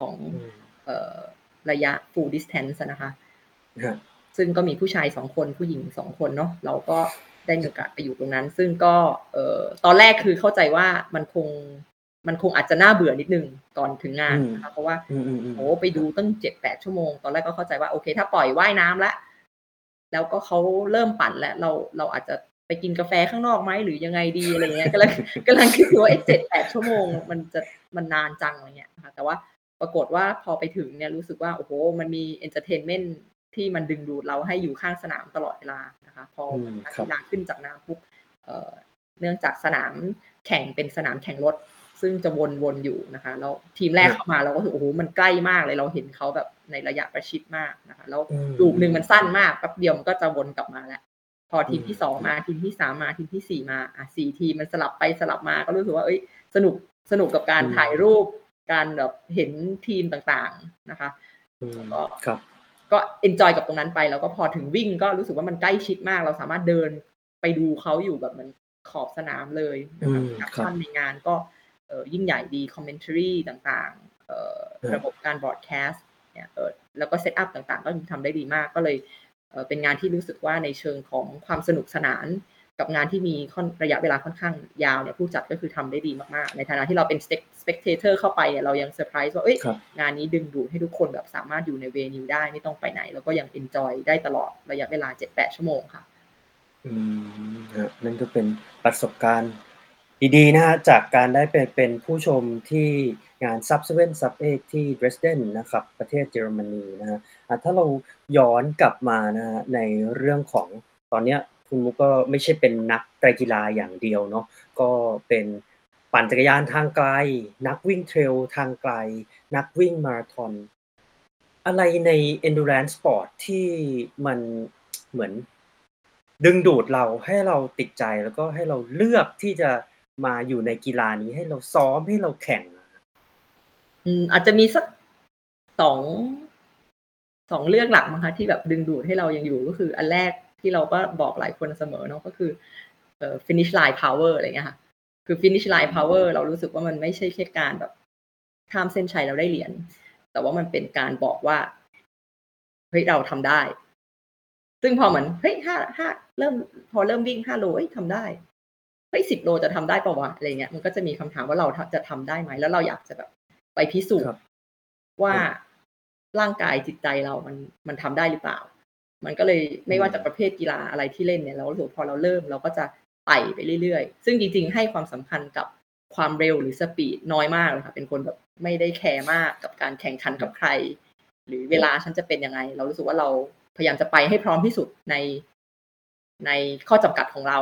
ของอืมเอ่อ ระยะ full distance อะนะคะครับซึ่งก็มีผู้ชาย2คนผู้หญิง2คนเนาะเราก็ได้มีโอกาสไปอยู่ตรงนั้น ซึ่งก็เอ่อตอนแรกคือเข้าใจว่ามันคงมันคงอาจจะน่าเบื่อนิดหนึ่งก่อนถึงงานอืมนะคะเพราะว่าอืมโอ้โฮๆๆไปดูตั้ง7-8ชั่วโมง ตอนแรกก็เข้าใจว่าโอเค ถ้าปล่อยว่ายน้ำแล้วแล้วก็เขาเริ่มปั่นแล้วเราเราอาจจะไปกินกาแฟข้างนอกไหมหรือยังไงดีอะไรอย่างเงี้ยกำลังกำลังคิดอยู่ว่าไอ้7-8ชั่วโมง มันจะมันนานจังอะไรเงี้ยนะคะแต่ว่า ปรากฏว่าพอไปถึงเนี่ยรู้สึกว่า โอ้โฮมันมี entertainment ที่มันดึงดูดเราให้อยู่ข้างสนามตลอดเวลานะคะ พออืมครับนักครักีฬาขึ้นจากน้ำปุ๊บเอ่อเนื่องจากสนามแข่งเป็นสนามแข่งรถ ซึ่งจะวนๆอยู่นะคะแล้วทีมแรกครัเข้ามาเราก็รู้สึกโอ้โฮมันใกล้มากเลยเราเห็นเขาแบบในระยะประชิดมากนะคะแล้วอื loop หนึ่งมมันสั้นมากแป๊บเดียวมันก็จะวนกลับมาแล้วพออืทีมมที่2คมารับทีมที่3มาทีมทีสี่4มาอ่า4ทีมมันสลับไปสลับมาก็รู้สึกว่าเฮ้ยสนุกสนุกกับการถ่ายรูปอืม การแบบเห็นทีมต่างๆนะคะอืมแล้วก็ครับก็ enjoy กับตรงนั้นไปแล้วก็พอถึงวิ่งก็รู้สึกว่ามันใกล้ชิดมาก เราสามารถเดินไปดูเขาอยู่แบบเหมือนขอบสนามเลยอืนะคะ production ครับในงานก็เอ่อยิ่งใหญ่ดี commentary ต่างๆเอ่อครัระบบการ broadcast เนี่ยเอ่อแล้วก็ set up ต่างๆ ก็ทำได้ดีมากก็เลยเอ่อเป็นงานที่รู้สึกว่าในเชิงของความสนุกสนาน กับงานที่มีค่อนระยะเวลาค่อนข้างยาวเนี่ยผู้จัดก็คือทำได้ดีมากๆ ในฐานะที่เราเป็น spec spectator เข้าไปเนี่ยเรายังเซอร์ไพรส์ว่าเฮ้ยครับงานนี้ดึงดูดให้ทุกคนแบบสามารถอยู่ใน venue ได้ไม่ต้องไปไหน แล้วก็ยังเอนจอยได้ตลอดระยะเวลา 7-8 ชั่วโมงค่ะ อืมครับนั่นก็เป็นประสบการณ์ดีๆนะครับจากการได้ไปเป็นผู้ชมที่งาน Sub-7 Sub-8 ที่ Dresden นะครับ ประเทศเยอรมนีนะครับอ่าถ้าเราย้อนกลับมานะครับในเรื่องของตอนเนี้ย คุณมุกก็ไม่ใช่เป็นนักไตรกีฬาอย่างเดียวเนาะก็เป็นปั่นจักรยานทางไกล นักวิ่ง Trail ทางไกล นักวิ่งมาราธอนอะไรใน Endurance Sport ที่มันเหมือนดึงดูดเราให้เราติดใจแล้วก็ให้เราเลือกที่จะมาอยู่ในกีฬานี้ให้เราซ้อมให้เราแข่งอืมอาจจะมีสัก2 2เรื่องหลักมั้งคะที่แบบดึงดูดให้เรายังอยู่ก็คือ อันแรก ที่เราก็บอกหลายคนเสมอเนาะก็คือเอ่อ finish line power อะไรเงี้ยค่ะ คือ finish line power เรารู้สึกว่ามันไม่ใช่แค่การแบบข้ามเส้นชัยแล้วได้เหรียญแต่ว่ามันเป็นการบอกว่าเฮ้ยเราทำได้ ซึ่งพอเหมือนเฮ้ย5 5เริ่ม พอเริ่มวิ่ง5โลเฮ้ยทำได้เฮ้ย10โลจะทำได้เปล่าวะอะไรเงี้ยมันก็จะมีคำถามว่าเราทำจะทำได้ไหมแล้วเราอยากจะแบบไปพิสูจน์ครับว่าอืมร่างกายจิตใจเรามันมันทำได้หรือเปล่า มันก็เลยอืไม่ว่าจะประเภทกีฬาอะไรที่เล่นเนี่ยเรารู้สึกว่าพอเราเริ่มเราก็จะไต่ไปเรื่อยๆ ซึ่งจริงๆ ให้ความสำคัญกับความเร็วหรือ speed น้อยมากเลยค่ะเป็นคนแบบไม่ได้แคร์มากกับการแข่งขันกับใคร หรือเวลาฉันจะเป็นยังไง เรารู้สึกว่าเราพยายามจะไปให้พร้อมที่สุดในในข้อจำกัดของเรา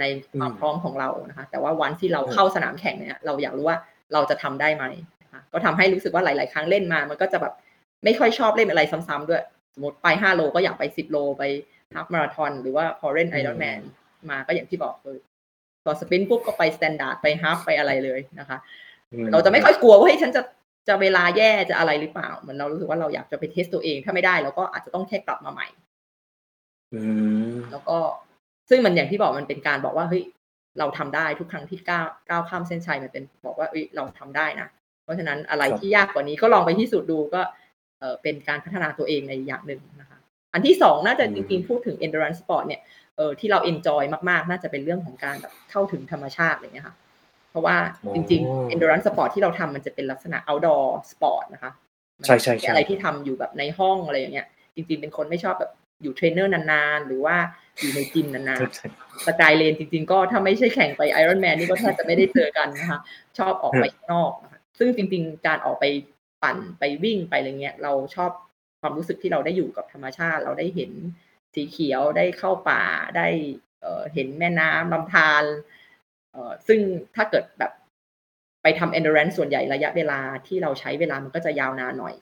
ในอืมความมพร้อมของเรานะคะ แต่ว่าวันที่เราครับเข้าสนามแข่งเนี่ยเราอยากรู้ว่าเราจะทำได้ไหมนะคะก็ทำให้รู้สึกว่าหลาย ๆ ครั้งเล่นมา มันก็จะแบบไม่ค่อยชอบเล่นอะไรซ้ำๆด้วย สมมุติไป5โลก็อยากไป10โลไป half มาราธอนหรือว่าพอเล่นอื Ironman มมาก็อย่างที่บอกเออพอ sprint ปุ๊บก็ไป standard ไป half ไปอะไรเลยนะคะอืมเราจะไม่ค่อยกลัวว่าเฮ้ยฉันจะจะเวลาแย่จะอะไรหรือเปล่าเหมือนเรารู้สึกว่าเราอยากจะไปเทสต์ตัวเอง ถ้าไม่ได้เราก็อาจจะต้องแค่กลับมาใหม่อืมแล้วก็ซึ่งมันอย่างที่บอกมันเป็นการบอกว่าเฮ้ยเราทำได้ทุกครั้งที่ก้าวก้าวข้ามเส้นชัยมันเป็นบอกว่าเฮ้ยเราทำได้นะเพราะฉะนั้นอะไรครับที่ยากกว่านี้ก็ลองไปพิสูจน์ดูก็ เอ่อเป็นการพัฒนาตัวเองในอย่างหนึ่งนะคะอันที่สองน่าจะอืมจริงๆพูดถึง endurance sport เนี่ยเออที่เรา enjoy มากๆ น่าจะเป็นเรื่องของการแบบเข้าถึงธรรมชาติอะไรเงี้ยค่ะเพราะว่าจริงๆ endurance sport ที่เราทำมันจะเป็นลักษณะ outdoor sport นะคะใช่ใช่ไม่ใช่อะไรที่ทำอยู่แบบในห้องอะไรอย่างเงี้ยจริงๆ เป็นคนไม่ชอบแบบอยู่เทรนเนอร์นานๆ หรือว่าอยู่ในจิมนานๆ สกายเลนจริง ๆ ก็ถ้าไม่ใช่แข่งไปไอรอนแมนนี่ก็แทบจะไม่ได้เจอกันนะคะ ชอบออกไปข้างนอกนะคะซึ่งจริง ๆ การออกไป ปั่นไปวิ่งไปอะไรเงี้ยเราชอบความรู้สึกที่เราได้อยู่กับธรรมชาติ เราได้เห็นสีเขียวได้เข้าป่าได้เอ่อเห็นแม่น้ำลำธารเอ่อซึ่งถ้าเกิดแบบไปทำ endurance ส่วนใหญ่ระยะเวลาที่เราใช้เวลามันก็จะยาวนานหน่อย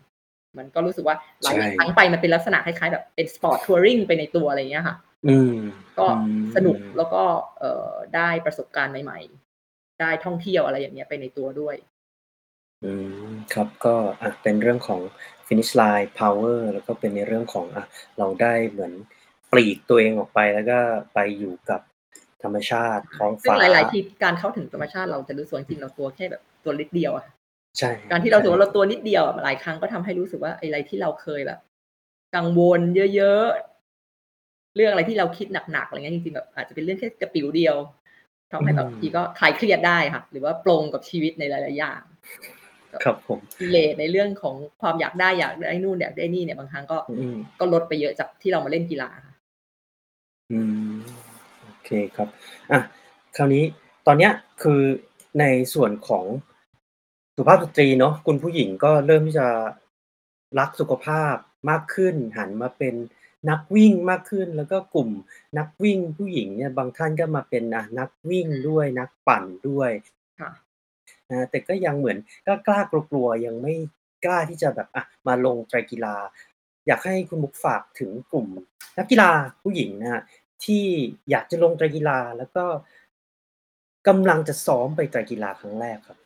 มันก็รู้สึกว่าหลายใช่ครั้งไปมันเป็นลักษณะคล้ายๆแบบเป็นสปอร์ตทัวริงไปในตัวอะไรเงี้ยค่ะอืมก็อืมสนุกแล้วก็เอ่อได้ประสบการณ์ใหม่ ๆ ได้ท่องเที่ยวอะไรอย่างเงี้ยไปในตัวด้วย อืม ครับ ก็อะเป็นเรื่องของ finish line power แล้วก็เป็นในเรื่องของอะเราได้เหมือนปลีกตัวเองออกไป แล้วก็ไปอยู่กับธรรมชาติท้องซึ่งฟ้า หลาย ๆ ทีการเข้าถึงธรรมชาติ เราจะรู้สึกว่าจริง ๆ เราตัวแค่แบบตัวนิดเดียวอะใช่ การที่เรารู้สึกว่า เราตัวนิดเดียวอะ หลายครั้งก็ทำให้รู้สึกว่า ไอ้อะไรที่เราเคยแบบ กังวลเยอะ ๆ เรื่องอะไรที่เราคิดหนัก ๆ อะไรเงี้ย จริง ๆ แบบอาจจะเป็นเรื่องแค่กระปิ๋วเดียวทำให้แบบบางทีก็คลายเครียดได้ค่ะ หรือว่าปลงกับชีวิตในหลาย ๆ อย่าง ครับผมกิเลสในเรื่องของความอยากได้อยากได้นู่นอยากได้นี่เนี่ยบางครั้งก็อืมก็ลดไปเยอะจากที่เรามาเล่นกีฬาค่ะอืมโอเคครับอะคราวนี้ตอนเนี้ยคือในส่วนของสุภาพสตรีเนาะคุณผู้หญิงก็เริ่มที่จะรักสุขภาพมากขึ้น หันมาเป็นนักวิ่งมากขึ้น แล้วก็กลุ่มนักวิ่งผู้หญิงเนี่ยบางท่านก็มาเป็นอะนักวิ่งด้วยนักปั่นด้วยค่ะ นะแต่ก็ยังเหมือนกล้ากล้ากลัวๆยังไม่กล้าที่จะแบบอะมาลงไตรกีฬา อยากให้คุณมุกฝากถึงกลุ่มนักกีฬาผู้หญิงนะฮะที่อยากจะลงไตรกีฬาแล้วก็กำลังจะซ้อมไปไตรกีฬาครั้งแรกครับ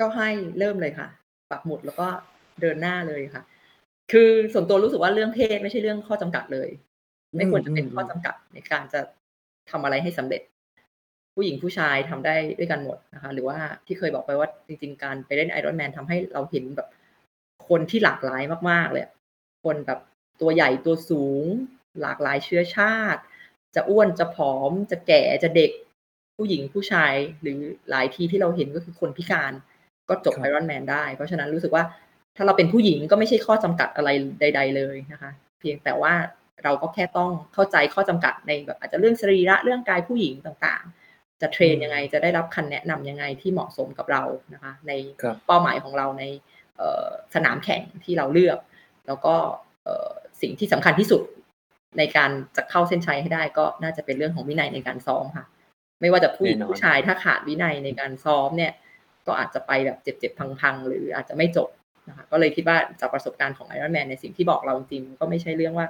ก็ให้เริ่มเลยค่ะปักหมุดแล้วก็เดินหน้าเลยค่ะ คือส่วนตัวรู้สึกว่าเรื่องเพศไม่ใช่เรื่องข้อจำกัดเลย ไม่ควรจะเป็นข้อจำกัดในการจะทำอะไรให้สำเร็จ ผู้หญิงผู้ชายทำได้ด้วยกันหมดนะคะ หรือว่าที่เคยบอกไปว่าจริง ๆ การไปเล่นไอรอนแมนทำให้เราเห็นแบบคนที่หลากหลายมากๆเลยอะคนแบบตัวใหญ่ตัวสูง หลากหลายเชื้อชาติ จะอ้วนจะผอม จะแก่จะเด็ก ผู้หญิงผู้ชายหรือหลายที่ที่เราเห็นก็คือคนพิการก็จบครับไอรอนแมนได้ เพราะฉะนั้นรู้สึกว่าถ้าเราเป็นผู้หญิงก็ไม่ใช่ข้อจำกัดอะไรใด ๆ เลยนะคะ เพียงแต่ว่าเราก็แค่ต้องเข้าใจข้อจำกัดในแบบอาจจะเรื่องสรีระเรื่องกายผู้หญิงต่างๆ จะเทรนยังไงจะได้รับคำแนะนำยังไงที่เหมาะสมกับเรานะคะ ในครับเป้าหมายของเราในเอ่อสนามแข่งที่เราเลือก แล้วก็เอ่อสิ่งที่สำคัญที่สุดในการจะเข้าเส้นชัยให้ได้ก็น่าจะเป็นเรื่องของวินัยในการซ้อมค่ะ ไม่ว่าจะผู้หญิงแน่นอนผู้ชายถ้าขาดวินัยในการซ้อมเนี่ย ก็อาจจะไปแบบเจ็บๆพังๆ หรืออาจจะไม่จบนะคะก็เลยคิดว่าจากประสบการณ์ของไอรอนแมนในสิ่งที่บอกเราจริงๆก็ไม่ใช่เรื่องว่า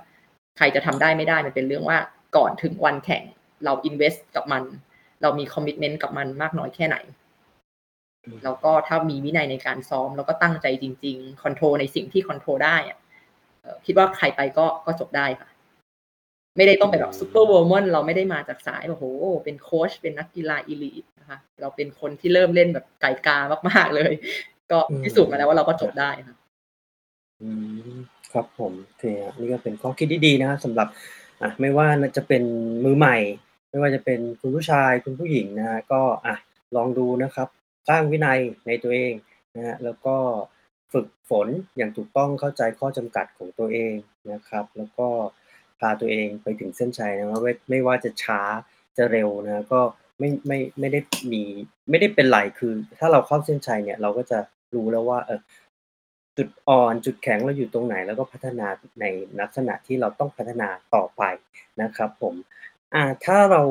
ใครจะทำได้ไม่ได้มันเป็นเรื่องว่าก่อนถึงวันแข่งเรา invest กับมัน เรามี commitment กับมันมากน้อยแค่ไหน แล้วก็ถ้ามีวินัยในการซ้อม แล้วก็ตั้งใจจริงๆ control ในสิ่งที่ control ได้อะเอ่อคิดว่าใครไปก็ก็จบได้ค่ะ ไม่ได้ต้องไปแบบ superwoman เราไม่ได้มาจากสายแบบโอ้โห เป็นโค้ชเป็นนักกีฬา elite นะคะ เราเป็นคนที่เริ่มเล่นแบบไก่กามากๆเลย ก็อืมพิสูจน์มาแล้วว่าเราก็จบได้ค่ะอืมครับผมโอเคฮะนี่ก็เป็นข้อคิดที่ดีนะฮะสำหรับอะไม่ว่าจะเป็นมือใหม่ ไม่ว่าจะเป็นคุณผู้ชายคุณผู้หญิงนะฮะ ก็อะลองดูนะครับ สร้างวินัยในตัวเองนะฮะแล้วก็ฝึกฝนอย่างถูกต้องเข้าใจข้อจำกัดของตัวเองนะครับ แล้วก็พาตัวเองไปถึงเส้นชัยนะว่าไม่ว่าจะช้าจะเร็วนะก็ไม่ไม่ไม่ได้มีไม่ได้เป็นไรคือ ถ้าเราเข้าเส้นชัยเนี่ยเราก็จะรู้แล้วว่าเออจุดอ่อนจุดแข็งเราอยู่ตรงไหน แล้วก็พัฒนาในลักษณะที่เราต้องพัฒนาต่อไปนะครับ ผม อ่า ถ้าเรา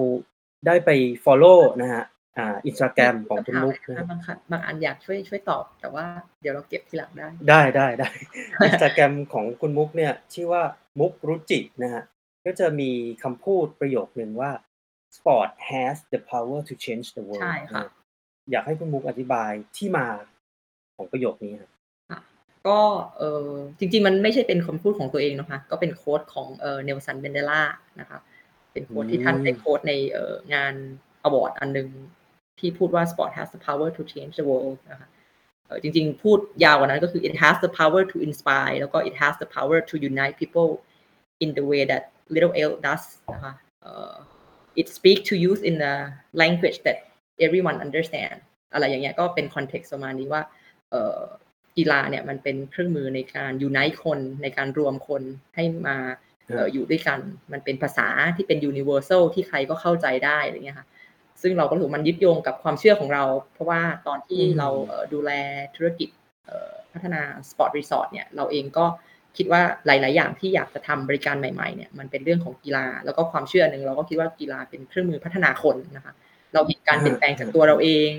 ได้ไป follow นะฮะอ่าอินสตาแกรมของคุณมุกนะคำถาฮะมอะไรนะคะบางครั้งบางอันอยากช่วยช่วยตอบ แต่ว่าเดี๋ยวเราเก็บทีหลังได้ ได้ ได้ ได้อินสตาแกรมของคุณมุกเนี่ย ชื่อว่ามุกรุจินะฮะก็จะมีคำพูดประโยคหนึ่งว่า sport has the power to change the world ใช่ค่ะนฮอยากให้คุณมุกอธิบายที่มาของประโยคนี้ครับก็เออจริง ๆ มันไม่ใช่เป็นคำพูดของตัวเองนะคะ ก็เป็น quote ของเออเนลสันแมนเดลานะคะ เป็น quote ที่ท่านได้ quote ในเอองาน award อันหนึ่งที่พูดว่า sport has the power to change the world นะคะเออจริงๆ พูดยาวกว่านั้นก็คือ it has the power to inspire แล้วก็ it has the power to unite people in the way that little else does นะคะ uh, it speak to youth in a language that everyone understand อะไรอย่างเงี้ยก็เป็น context ประมาณนี้ว่าเอ่อกีฬาเนี่ยมันเป็นเครื่องมือในการ unite คนในการรวมคนให้มาเอ่ออยู่ด้วยกัน มันเป็นภาษาที่เป็น universal ที่ใครก็เข้าใจได้อะไรเงี้ยค่ะซึ่งเราก็รู้สึกมันยึดโยงกับความเชื่อของเรา เพราะว่าตอนที่อืมเราเอ่อดูแลธุรกิจเอ่อพัฒนา Sport Resort เนี่ยเราเองก็คิดว่าหลาย ๆ อย่างที่อยากจะทำบริการใหม่ ๆ เนี่ยมันเป็นเรื่องของกีฬา แล้วก็ความเชื่อหนึ่งเราก็คิดว่ากีฬาเป็นเครื่องมือพัฒนาคนนะคะ เราเห็นการเปลี่ยนแปลงจากตัวเราเอง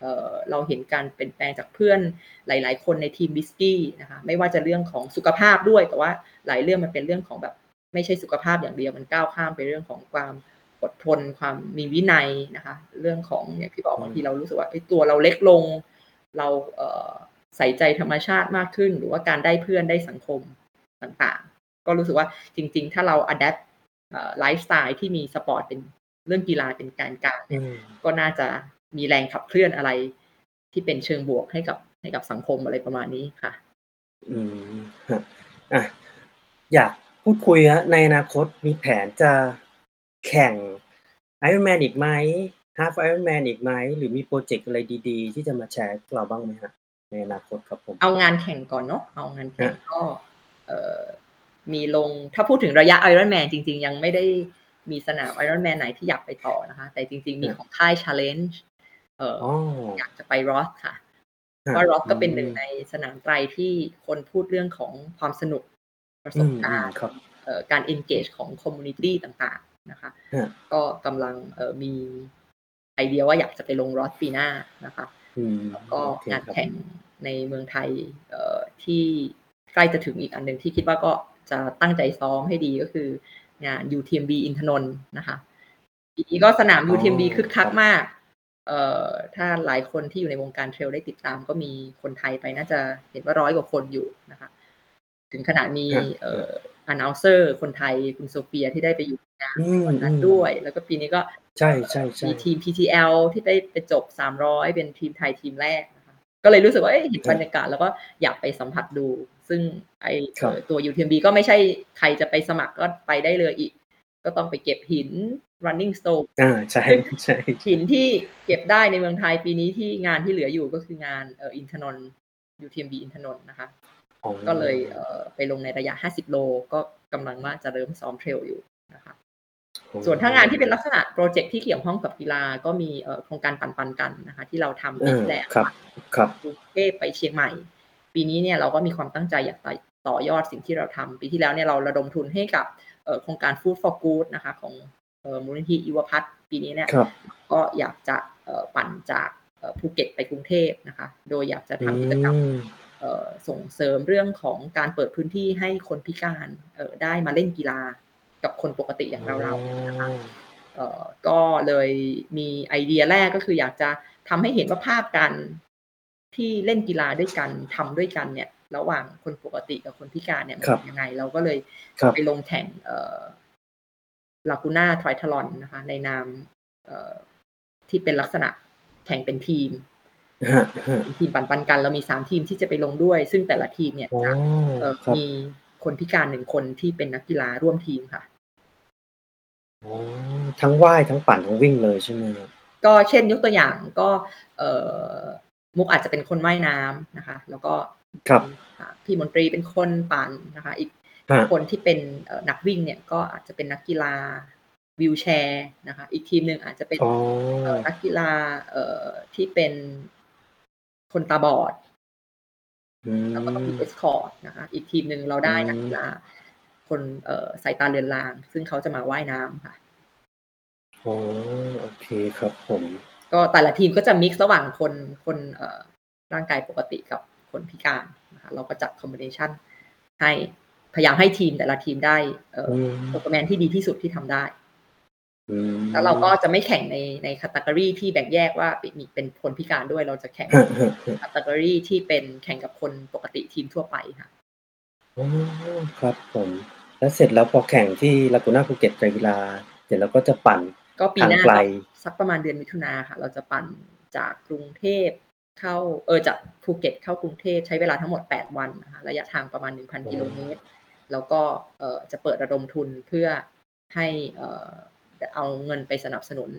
เอ่อเราเห็นการเปลี่ยนแปลงจากเพื่อนหลาย ๆ คนในทีมบิสกี้นะคะไม่ว่าจะเรื่องของสุขภาพด้วย แต่ว่าหลายเรื่องมันเป็นเรื่องของแบบไม่ใช่สุขภาพอย่างเดียวมันก้าวข้ามไปเรื่องของความอดทนความมีวินัยนะคะ เรื่องของอย่างที่บอกบางทีเรารู้สึกว่าเอ้ยตัวเราเล็กลง เราเอ่อใส่ใจธรรมชาติมากขึ้น หรือว่าการได้เพื่อนได้สังคมต่างๆ ก็รู้สึกว่าจริง ๆ ถ้าเรา adaptไลฟ์สไตล์ที่มีสปอร์ตเป็นเรื่องกีฬาเป็นการกลางอืมก็น่าจะ มีแรงขับเคลื่อนอะไร ที่เป็นเชิงบวกให้กับให้กับสังคมอะไรประมาณนี้ค่ะ อืมฮะอะอยากพูดคุยฮะในอนาคตมีแผนจะแข่ง Ironman อีกไหม Half Ironman อีกไหม หรือมีโปรเจกต์อะไรดีๆ ที่จะมาแชร์กับเราบ้างไหมฮะในอนาคตครับผม เอางานแข่งก่อนเนาะเอางานแข่งฮะก็เอ่อมีลงถ้าพูดถึงระยะ Ironman จริง ๆ ยังไม่ได้มีสนาม Ironman ไหนที่อยากไปต่อนะคะ แต่จริง ๆ มีของค่าย Challenge เอ่ออ๋ออยากจะไปรอสค่ะฮะเพราะรอสก็เป็นหนึ่งอืมในสนามไตรที่คนพูดเรื่องของความสนุกประสอืบมอืการมณ์ครับเอ่อการ engage ของ community ต่างๆนะคะฮะก็กำลังเอ่อมีไอเดียว่าอยากจะไปลงรอสปีหน้านะคะอืมแล้วก็โอเคงานครับแข่งในเมืองไทยเอ่อที่ใกล้จะถึงอีกอันหนึ่งที่คิดว่าก็จะตั้งใจซ้อมให้ดีก็คืองาน UTMB อินทนนท์นะคะปีนี้ก็สนาม UTMB คึกคักมากเอ่อ ถ้าหลายคนที่อยู่ในวงการเทรลได้ติดตามก็มีคนไทยไปน่าจะเห็นว่าร้อยกว่าคนอยู่นะคะ ถึงขนาดมีฮะเอ่อ announcer คนไทยคุณโซเฟียที่ได้ไปอยู่ในงานอืมวันนั้นอืมด้วย แล้วก็ปีนี้ก็ใช่ใช่ใช่มีทีม PTL ที่ได้ไปจบ 300 เป็นทีมไทยทีมแรกนะคะก็เลยรู้สึกว่าเอ้ยเห็นบรรยากาศแล้วก็อยากไปสัมผัสดู ซึ่งไอครับเอ่อตัว UTMB ก็ไม่ใช่ใครจะไปสมัครก็ไปได้เลยอีก ก็ต้องไปเก็บหิน running stone อ่าใช่ใช่หินที่เก็บได้ในเมืองไทยปีนี้ที่งานที่เหลืออยู่ก็คืองานเอ่ออินทนนท์ UTMB อินทนนท์นะคะอ๋อก็เลยเอ่อไปลงในระยะ 50 โล ก็กำลังว่าจะเริ่มซ้อมเทรลอยู่นะคะส่วนถ้างานที่เป็นลักษณะโปรเจกต์ที่เกี่ยวข้องกับกีฬาก็มีเอ่อโครงการปั่นปันกันนะคะ ที่เราทำเอปีอที่แล้วครับครับกรุงเทพไปเชียงใหม่ ปีนี้เนี่ยเราก็มีความตั้งใจอยากต่อต่อยอดสิ่งที่เราทำปีที่แล้วเนี่ยเราระดมทุนให้กับเอ่อ โครงการ Food for Good นะคะของเอ่อมูลนิธิยุวพัฒน์ปีนี้เนี่ยครับก็อยากจะเอ่อปั่นจากเอ่อภูเก็ตไปกรุงเทพนะคะ โดยอยากจะอืทำกิจกรรมมเอ่อส่งเสริมเรื่องของการเปิดพื้นที่ให้คนพิการเอ่อได้มาเล่นกีฬากับคนปกติอย่างเราเราๆนะคะเอ่อก็เลยมีไอเดียแรกก็คืออยากจะทำให้เห็นว่าภาพการที่เล่นกีฬาด้วยกันทำด้วยกันเนี่ย ระหว่างคนปกติกับคนพิการเนี่ยมันครับเป็นยังไง เราก็เลยครับไปลงแข่งเอ่อลากูน่าทริทลอนนะคะ ในนามเอ่อที่เป็นลักษณะแข่งเป็นทีมฮะฮะเป็นทีมปั่นปันกันเรามีสามทีมที่จะไปลงด้วย ซึ่งแต่ละทีมเนี่ยอ๋อจะเอ่อครับมีคนพิการหนึ่งคนที่เป็นนักกีฬาร่วมทีมค่ะอ๋อทั้งว่ายทั้งปั่นทั้งวิ่งเลยใช่ไหมครับก็เช่นยกตัวอย่างก็ เอ่อมุกอาจจะเป็นคนว่ายน้ำนะคะ แล้วก็ ครับอ่าพี่มนตรีเป็นคนปั่นนะคะ อีกฮะคนที่เป็นเอ่อนักวิ่งเนี่ยก็อาจจะเป็นนักกีฬาวิวแชร์นะคะ อีกทีมหนึ่งอาจจะเป็นอ๋อเอ่อนักกีฬาเอ่อที่เป็นคนตาบอดอืมแล้วก็ต้องมี escort นะคะ อีกทีมหนึ่งเราได้อืมนักกีฬาคนเอ่อสายตาเลือนลาง ซึ่งเขาจะมาว่ายน้ำค่ะอ๋อโอเคครับผม ก็แต่ละทีมก็จะ mix ระหว่างคนคนเอ่อร่างกายปกติกับ คนพิการนะคะเราก็จัด combination ให้พยายามให้ทีมแต่ละทีมได้เอ่ออืมโปรแกรมที่ดีที่สุดที่ทำได้อืมแล้วเราก็จะไม่แข่งในใน category ที่แบ่งแยกว่ามีเป็นคนพิการด้วย เราจะแข่งฮะฮะฮะ category ที่เป็นแข่งกับคนปกติทีมทั่วไปค่ะอ๋อครับผมแล้วเสร็จแล้วพอแข่งที่ลากูน่าภูเก็ตไตรกีฬาเดี๋ยวเราก็จะปั่นก็ปีหน้าทางไกลก็สักประมาณเดือนมิถุนาค่ะ เราจะปั่นจากกรุงเทพ เข้าเออจากภูเก็ตเข้ากรุงเทพใช้เวลาทั้งหมด 8 วันนะคะระยะทางประมาณ 1,000 กิโลเมตร แล้วก็เอ่อจะเปิดระดมทุนเพื่อให้เอ่อเอาเงินไปสนับสนุน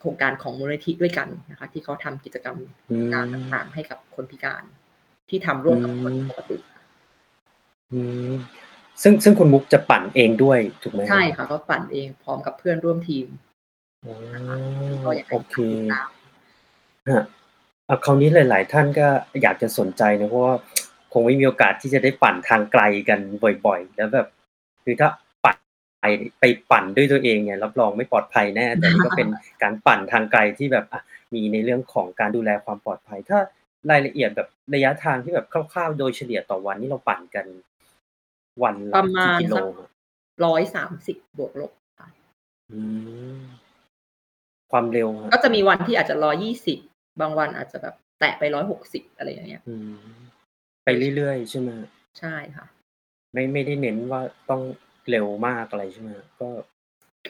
โครงการของมูลนิธิด้วยกันนะคะ ที่เขาทำกิจกรรมอืมการต่างๆให้กับคนพิการ ที่ทำร่วมกับคนอืมปกติอืมซึ่งซึ่งคุณมุกจะปั่นเองด้วยถูกไหมใช่ค่ะก็ปั่นเองพร้อมกับเพื่อนร่วมทีมอ๋อก็อยากให้โอเคติดตามฮะ อะ คราวนี้หลาย ๆ ท่านก็อยากจะสนใจนะ เพราะว่า คงไม่มีโอกาสที่จะได้ปั่นทางไกลกันบ่อย ๆ แล้วแบบ คือถ้าปั่นไป ไปปั่นด้วยตัวเองเนี่ย รับรองไม่ปลอดภัยแน่ แต่นี่ก็เป็นการปั่นทางไกลที่แบบ อะมีในเรื่องของการดูแลความปลอดภัย ถ้ารายละเอียดแบบระยะทางที่แบบคร่าว ๆ โดยเฉลี่ยต่อวันนี่เราปั่นกัน วันละประมากี่ณกิโลสักฮะร้อยสามสิบบวกลบค่ะ อืม ความเร็วฮะก็จะมีวันที่อาจจะร้อยี่สิ บบางวันอาจจะแบบแตะไปร้อยหกสิบอะไรอย่างเงี้ยอืมไปเรื่อยๆใช่ไหมฮะใช่ค่ะ ไม่ไม่ได้เน้นว่าต้องเร็วมากอะไรใช่ไหมฮะก็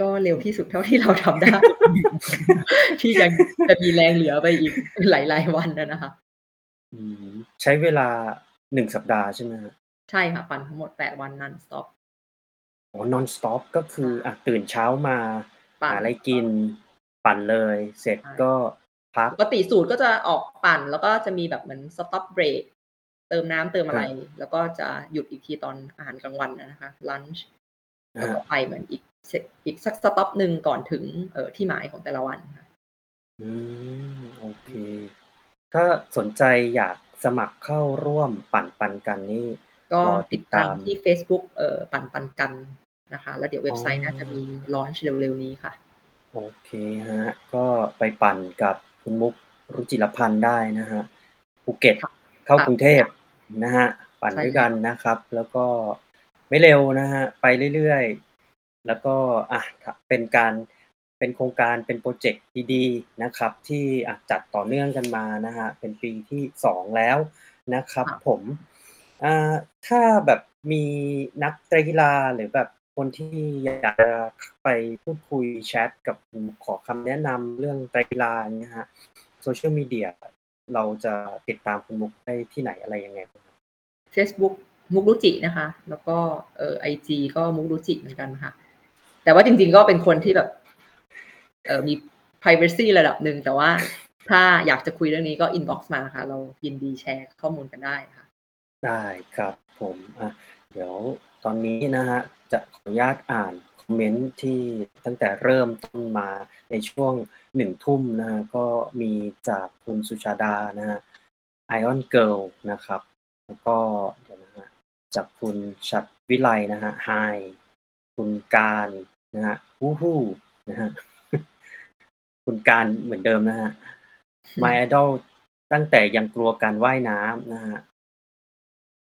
ก็เร็วที่สุดเท่าที่เราทำได้ ที่ยังจะมีแรงเหลือไปอีกหลายๆวันนะนะคะอืมใช้เวลาหนึ่งสัปดาห์ใช่ไหมฮะใช่ค่ะ ปั่นทั้งหมดแปดวันนันสต็อปอ๋อ non stop ก็คืออะตื่นเช้ามาปั่นหาอะไรกิน ปั่นเลย เสร็จใช่ก็พักปกติสูตรก็จะออกปั่น แล้วก็จะมีแบบเหมือน stop break เติมน้ำเติมอะไร แล้วก็จะหยุดอีกทีตอนอาหารกลางวันนะคะ lunch แล้วก็ไปเหมือนอีกเสร็จอีกสัก stop หนึ่งก่อนถึงเอ่อที่หมายของแต่ละวันค่ะอืมโอเค ถ้าสนใจอยากสมัครเข้าร่วมปั่นปันกันนี่ก็รอติติดดตาตามมที่ Facebook เอ่อปั่นปันกันนะคะ แล้วเดี๋ยวเว็บไซต์อ๋อน่าจะมีลอนช์เร็วๆนี้ค่ะ โอเคฮะ ก็ไปปั่นกับ คุณมุกรุจิรพันธ์ได้นะฮะภูเก็ตค่ะเข้าค่ะกรุงเทพนะฮะปั่นใช่ด้วยกันนะครับ แล้วก็ไม่เร็วนะฮะไปเรื่อยๆ แล้วก็อะเป็นการเป็นโครงการเป็นโปรเจกต์ดีๆนะครับ ที่อะจัดต่อเนื่องกันมานะฮะเป็นปีที่สองแล้วนะครับค่ะผมอ่าถ้าแบบมีนักกีฬาหรือแบบ คนที่อยากจะไปพูดคุยแชทกับผมขอคำแนะนำเรื่องกีฬาอย่างเงี้ยฮะโซเชียลมีเดียเราจะติดตามคุณมุกได้ที่ไหนอะไรยังไงบ้างครับ Facebook มุกรุจินะคะ แล้วก็เอ่อไอจีก็มุกรุจิเหมือนกันค่ะ แต่ว่าจริงๆก็เป็นคนที่แบบเอ่อมี privacy ระดับหนึ่งแต่ว่าถ้าอยากจะคุยเรื่องนี้ก็ inbox มาค่ะ เรายินดีแชร์ข้อมูลกันได้ค่ะ ได้ครับผมอะเดี๋ยว ตอนนี้นะฮะจะขออนุญาตอ่านคอมเมนต์ที่ตั้งแต่เริ่มต้นมาในช่วงหนึ่งทุ่มนะฮะก็มีจากคุณสุชาดานะฮะ Iron Girl นะครับแล้วก็เดี๋ยวนะฮะจากคุณชัดวิไลนะฮะ Hi คุณการนะฮะวู้ฮู้นะฮะคุณการเหมือนเดิมนะฮะ My Idol ตั้งแต่ยังกลัวการว่ายน้ำนะฮะ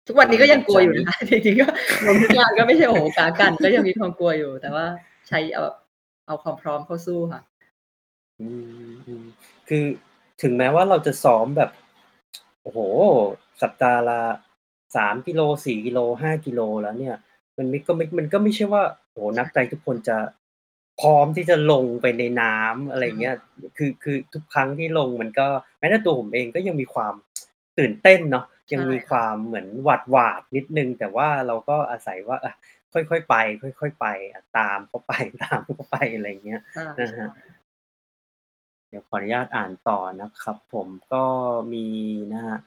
ทุกวันนี้ก็ยังกลัวอยู่นะคะจริงๆก็ลงทุกงานก็ไม่ใช่โอ้โหกากัน ก็ยังมีความกลัวอยู่ แต่ว่าใช้เอาเอาความพร้อมเข้าสู้ค่ะอืมอืมคือถึงแม้ว่าเราจะซ้อมแบบโอ้โห สัปดาห์ละสามกิโลสี่กิโลห้ากิโลแล้วเนี่ย มันไม่ก็ไม่มันก็ไม่ใช่ว่าโอ้โหนักไตรทุกคนจะพร้อมที่จะลงไปในน้ำอะไรเงี้ย คือคือทุกครั้งที่ลงมันก็แม้แต่ตัวผมเองก็ยังมีความตื่นเต้นเนาะ ยังมีความเหมือนหวาดหวาดนิดนึง แต่ว่าเราก็อาศัยว่าอะค่อยๆไป ค่อยๆไปอะตามเขาไปตามเขาไปอะไรเงี้ยใช่นะฮะ เดี๋ยวขออนุญาตอ่านต่อนะครับ ผมก็มีนะฮะ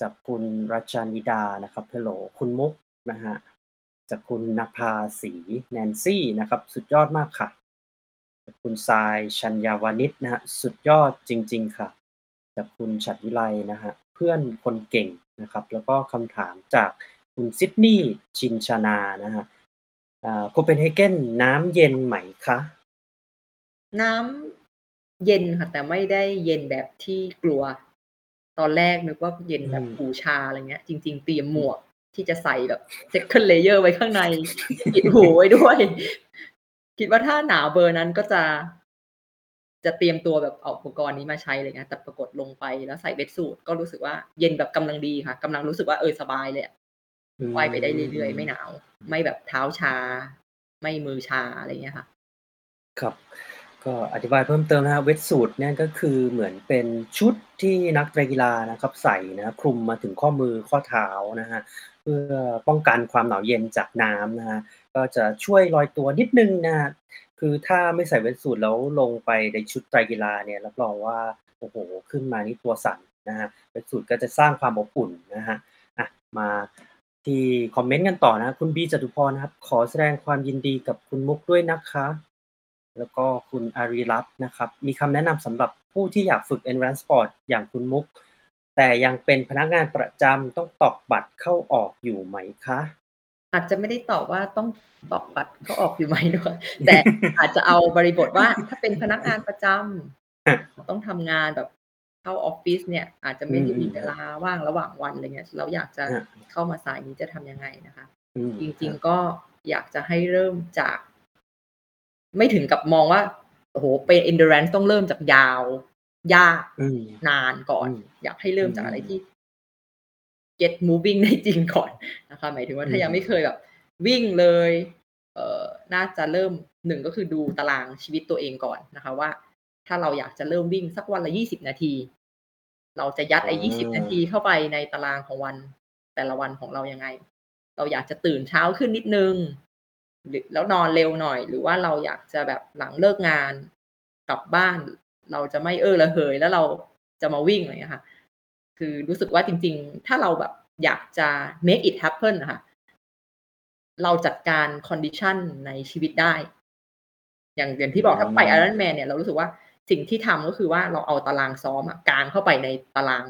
จากคุณรัชานิดานะครับเฮลโหลคุณมุกนะฮะจากคุณนภาสีแนนซี่นะครับ สุดยอดมากค่ะจากคุณทรายชัญญาวานิชนะฮะสุดยอดจริง ๆ ค่ะจากคุณฉัดวิไลนะฮะ เพื่อนคนเก่งนะครับ แล้วก็คำถามจากคุณซิดนีย์ชินชานานะฮะโคเปนเฮเกนน้ำเย็นไหมคะ น้ำเย็นค่ะ แต่ไม่ได้เย็นแบบที่กลัว ตอนแรกนึกว่าเย็นแบบอืมหูชาอะไรเงี้ย จริง ๆ เตรียมหมวกที่จะใส่แบบ second layer ไว้ข้างในปิดหูไว้ด้วย คิดว่าถ้าหนาวเบอร์นั้นก็จะ จะเตรียมตัวแบบเอาอุปกรณ์นี้มาใช้อะไรเงี้ยแต่ปรากฏลงไปแล้วใส่เวทสูทก็รู้สึกว่าเย็นแบบกำลังดีค่ะกำลังรู้สึกว่าเออสบายเลยอะว่ายไปได้เรื่อยๆ ไม่หนาว ไม่แบบเท้าชา ไม่มือชาอะไรเงี้ยค่ะ ครับกก็อธิบายเพิ่มเติมนะครับ Wetsuit เนี่ยก็คือเหมือนเป็นชุดที่นักกีฬานะครับ ใส่นะครับคลุมมาถึงข้อมือข้อเท้านะฮะเพื่อป้องกันความหนาวเย็นจากน้ำนะฮะก็จะช่วยลอยตัวนิดนึงนะฮะ คือถ้าไม่ใส่เวทสูทแล้วลงไปในชุดไตรกีฬาเนี่ยรับรองว่า โอ้โห ขึ้นมานี่ตัวสั่นนะฮะเวทสูทก็จะสร้างความอบอุ่นนะฮะอะมาที่คอมเมนต์กันต่อนะคุณบีจตุพรนะครับ ขอแสดงความยินดีกับคุณมุกด้วยนะคะ แล้วก็คุณอารีรัตน์นะครับ มีคำแนะนำสำหรับผู้ที่อยากฝึก Endurance Sport อย่างคุณมุก แต่ยังเป็นพนักงานประจำต้องตอกบัตรเข้าออกอยู่ไหมคะ อาจจะไม่ได้ตอบว่าต้องตอกบัตรเข้าออกอยู่ไหมด้วยแต่อาจจะเอาบริบทว่าถ้าเป็นพนักงานประจำต้องทำงานแบบเข้าออฟฟิศเนี่ย อาจจะไม่ได้มีเวลาว่างระหว่างวันอะไรเงี้ยเราอยากจะฮะเข้ามาสายนี้จะทำยังไงนะคะอืมจริง ๆก็อยากจะให้เริ่มจาก ไม่ถึงกับมองว่าโอ้โหเป็น endurance ต้องเริ่มจากยาว ยากอืมนานก่อนอืมอยากให้เริ่มจากอะไรอืมที่ get moving ได้จริงก่อนนะคะหมายถึงว่าถ้าอืมยังไม่เคยแบบวิ่งเลย เอ่อน่าจะเริ่มหนึ่งก็คือดูตารางชีวิตตัวเองก่อนนะคะว่า ถ้าเราอยากจะเริ่มวิ่งสักวันละยี่สิบนาที เราจะยัดไอ้ยี่สิบนาทีเข้าไปในตารางของวันแต่ละวันของเรายังไง เราอยากจะตื่นเช้าขึ้นนิดนึงหรือแล้วนอนเร็วหน่อย หรือว่าเราอยากจะแบบหลังเลิกงานกลับบ้าน เราจะไม่เออระเหยแล้วเราจะมาวิ่งอะไรอย่างเงี้ยค่ะ คือรู้สึกว่าจริง ๆ ถ้าเราแบบอยากจะ make it happen นะคะเราจัดการ condition ในชีวิตได้ อย่างอย่างที่บอกถ้าไปอืม Iron Man เนี่ยเรารู้สึกว่าสิ่งที่ทำก็คือว่าเราเอาตารางซ้อมอะกางเข้าไปในตาราง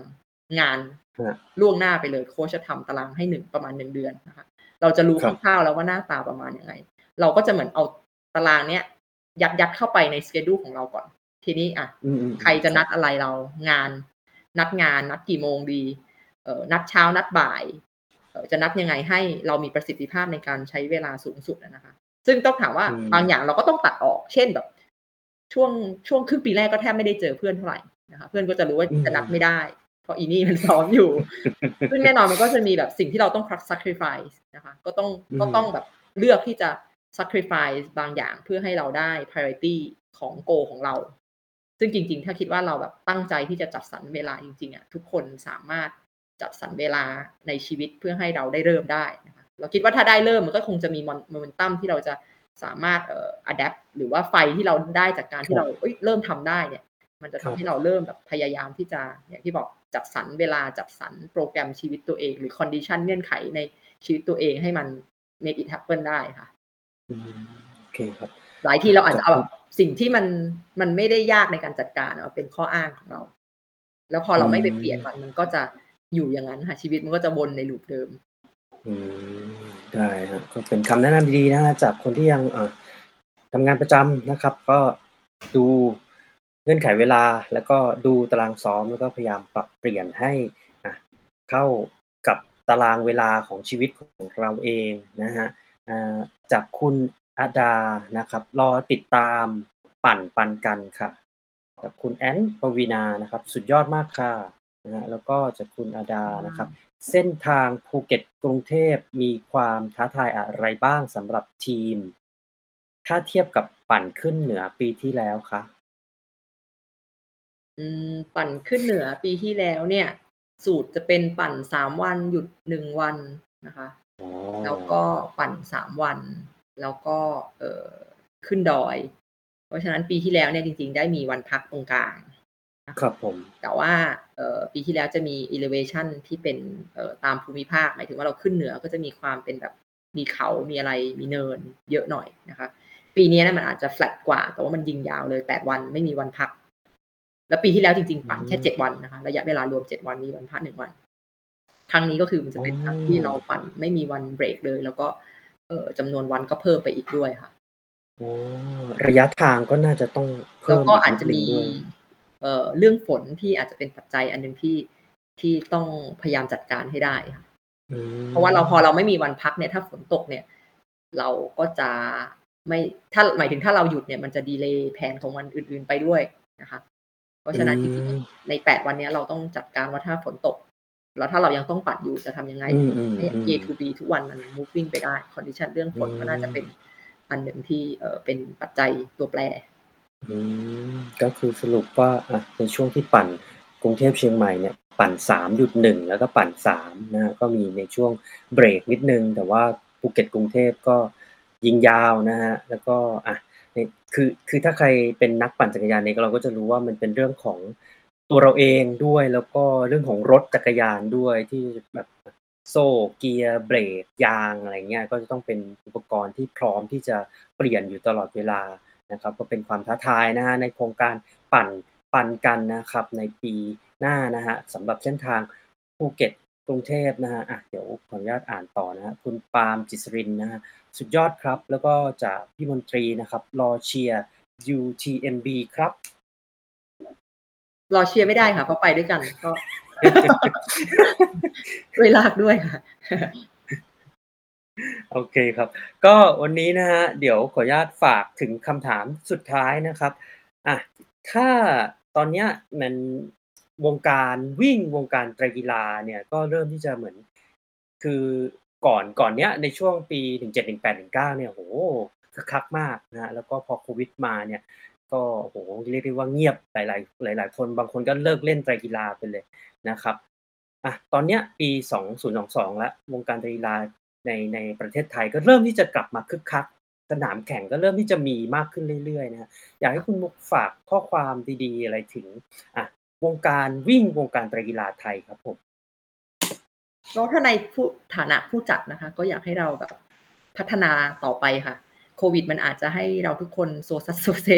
งานฮะล่วงหน้าไปเลยโค้ชจะทำตารางให้หนึ่งประมาณหนึ่งเดือนนะคะเราจะรู้ครับคร่าวๆแล้วว่าหน้าตาประมาณยังไง เราก็จะเหมือนเอาตารางเนี้ยยัดยัดเข้าไปในสเกดูของเราก่อน ทีนี้อะอืมอืมใครจะนัดอะไรเรางาน นัดงาน นัดกี่โมงดีเอ่อนัดเช้านัดบ่ายเอ่อจะนัดยังไงให้เรามีประสิทธิภาพในการใช้เวลาสูงสุดอะนะคะ ซึ่งต้องถามว่าอืมบางอย่างเราก็ต้องตัดออก เช่นแบบ ช่วงช่วงครึ่งปีแรกก็แทบไม่ได้เจอเพื่อนเท่าไหร่นะคะเพื่อนก็จะรู้ว่าจะนัดไม่ได้ เพราะอีนี่มันซ้อมอยู่ ซึ่งแน่นอนมันก็จะมีแบบสิ่งที่เราต้อง sacrifice นะคะ ก็ต้องอืมก็ต้องแบบเลือกที่จะ sacrifice บางอย่างเพื่อให้เราได้ priority ของ goal ของเรา ซึ่งจริง ๆ ถ้าคิดว่าเราแบบตั้งใจที่จะจัดสรรเวลาจริงๆอะทุกคนสามารถจัดสรรเวลาในชีวิตเพื่อให้เราได้เริ่มได้นะคะเราคิดว่าถ้าได้เริ่มมันก็คงจะมีโมเมนตัมที่เราจะสามารถเอ่อ adapt หรือว่าไฟที่เราได้จากการที่เราเอ้ยเริ่มทำได้เนี่ย มันจะครัทำบให้เราเริ่มแบบพยายามที่จะอย่างที่บอกจัดสรรเวลาจัดสรรโปรแกรมชีวิตตัวเอง หรือ condition เงื่อนไขในชีวิตตัวเองให้มัน make it happen ได้ค่ะอืมโอเคครับ หลายทีเราอาจจะเอาแบบ สิ่งที่มันมันไม่ได้ยากในการจัดการเอาเป็นข้ออ้างของเรา แล้วพอเราไม่ไปเปลี่ยนมันมันก็จะอยู่อย่างนั้นค่ะชีวิตมันก็จะวนใน loop เดิม อืมได้ครับก็เป็นคำแนะนำดีๆนะฮะจากคนที่ยังเอ่อทำงานประจำนะครับ ก็ดูเงื่อนไขเวลา แล้วก็ดูตารางซ้อมแล้วก็พยายามปรับเปลี่ยนให้อะเข้ากับตารางเวลาของชีวิตของเราเองนะฮะอ่าจากคุณ อาดานะครับ รอติดตามปั่นปันกันค่ะจากคุณแอนปวีนานะครับ สุดยอดมากค่ะนะฮะแล้วก็จากคุณอาดานะครับ เส้นทางภูเก็ตกรุงเทพมีความท้าทายอะไรบ้างสำหรับทีม ถ้าเทียบกับปั่นขึ้นเหนือปีที่แล้วคะอืมปั่นขึ้นเหนือปีที่แล้วเนี่ย สูตรจะเป็นปั่นสามวันหยุดหนึ่งวันนะคะอ๋อแล้วก็ปั่นสามวัน แล้วก็เอ่อขึ้นดอย เพราะฉะนั้นปีที่แล้วเนี่ยจริง ๆ ได้มีวันพักตรงกลางครับผมแต่ว่าเอ่อปีที่แล้วจะมี elevation ที่เป็นเอ่อตามภูมิภาคหมายถึงว่าเราขึ้นเหนือก็จะมีความเป็นแบบมีเขามีอะไรมีเนินเยอะหน่อยนะคะ ปีนี้นะมันอาจจะ flat กว่า แต่ว่ามันยิงยาวเลยแปดวันไม่มีวันพัก แล้วปีที่แล้วจริงๆปั่นแค่เจ็ดวันนะคะระยะเวลารวมเจ็ดวันมีวันพักหนึ่งวันครั้งนี้ก็คือมันจะเป็นครั้งที่เราปั่นไม่มีวันเบรกเลย แล้วก็ เอ่อจำนวนวันก็เพิ่มไปอีกด้วยค่ะอ๋อระยะทางก็น่าจะต้องแล้เพิ่วมก็อาจจะมีนิดนึงด้วยเอ่อเรื่องฝนที่อาจจะเป็นปัจจัยอันหนึ่งที่ที่ต้องพยายามจัดการให้ได้ค่ะ อืมเพราะว่าเราพอเราไม่มีวันพักเนี่ยถ้าฝนตกเนี่ย เราก็จะไม่ถ้าหมายถึงถ้าเราหยุดเนี่ยมันจะดีเลย์แผนของวันอื่น ๆไปด้วยนะคะ เพราะฉะนั้นจริงๆในแปดวันเนี้ยเราต้องจัดการว่าถ้าฝนตก แล้วถ้าเรายังต้องปัดอยู่จะทำยังไงอืมอืมให้อืม A to B ทุกวันมัน moving ไปได้ condition เรื่องฝนอืมก็น่าจะเป็นอันหนึ่งที่เออเป็นปัจจัยตัวแปรอืมก็คือสรุปว่าอะในช่วงที่ปั่นกรุงเทพเชียงใหม่เนี่ยปั่น 3.1 แล้วก็ปั่น3นะครับก็มีในช่วงเบรกนิดหนึ่งแต่ว่าภูเก็ตกรุงเทพก็ยิงยาวนะครับแล้วก็อะในคือคือถ้าใครเป็นนักปั่นจักรยานเนี่ยเราก็จะรู้ว่ามันเป็นเรื่องของ ตัวเราเองด้วยแล้วก็เรื่องของรถจักรยานด้วยที่แบบโซ่เกียร์เบรกยางอะไรเงี้ยก็จะต้องเป็นอุปกรณ์ที่พร้อมที่จะเปลี่ยนอยู่ตลอดเวลานะครับ ก็เป็นความท้าทายนะครับในโครงการปั่นปั่นกันนะครับในปีหน้านะครับสำหรับเส้นทางภูเก็ตกรุงเทพนะครับอะเดี๋ยวขออนุญาตอ่านต่อนะครับคุณปาล์มจิตรินนะครับสุดยอดครับ แล้วก็จากพี่มนตรีนะครับรอเชียร์ UTMB ครับ รอเชียร์ไม่ได้ค่ะเพราะไปด้วยกัน ก็ด้วยลากด้วยค่ะโอเคครับ ก็วันนี้นะครับเดี๋ยวขออนุญาตฝากถึงคำถามสุดท้ายนะครับอะถ้าตอนเนี้ยมันวงการวิ่งวงการไตรกีฬาเนี่ยก็เริ่มที่จะเหมือน คือก่อนก่อนเนี้ยในช่วงปี 17, 18, 19เนี่ยโอ้โฮคึกคักมากนะครับแล้วก็พอโควิดมาเนี่ย ก็โอ้โฮเรียกได้ว่าเงียบหลาย ๆ หลาย ๆ คนบางคนก็เลิกเล่นไตรกีฬาไปเลยนะครับอะตอนเนี้ยปี 2022แล้ววงการไตรกีฬาในในประเทศไทยก็เริ่มที่จะกลับมาคึกคักสนามแข่งก็เริ่มที่จะมีมากขึ้นเรื่อยๆนะอยากให้คุณมุกฝากข้อความดีๆ อะไรถึงอะวงการวิ่งวงการไตรกีฬาไทยครับผมก็ถ้าในผู้ฐานะผู้จัดนะคะ ก็อยากให้เราแบบพัฒนาต่อไปค่ะ โควิดมันอาจจะให้เราทุกคนโซซัสโซเซ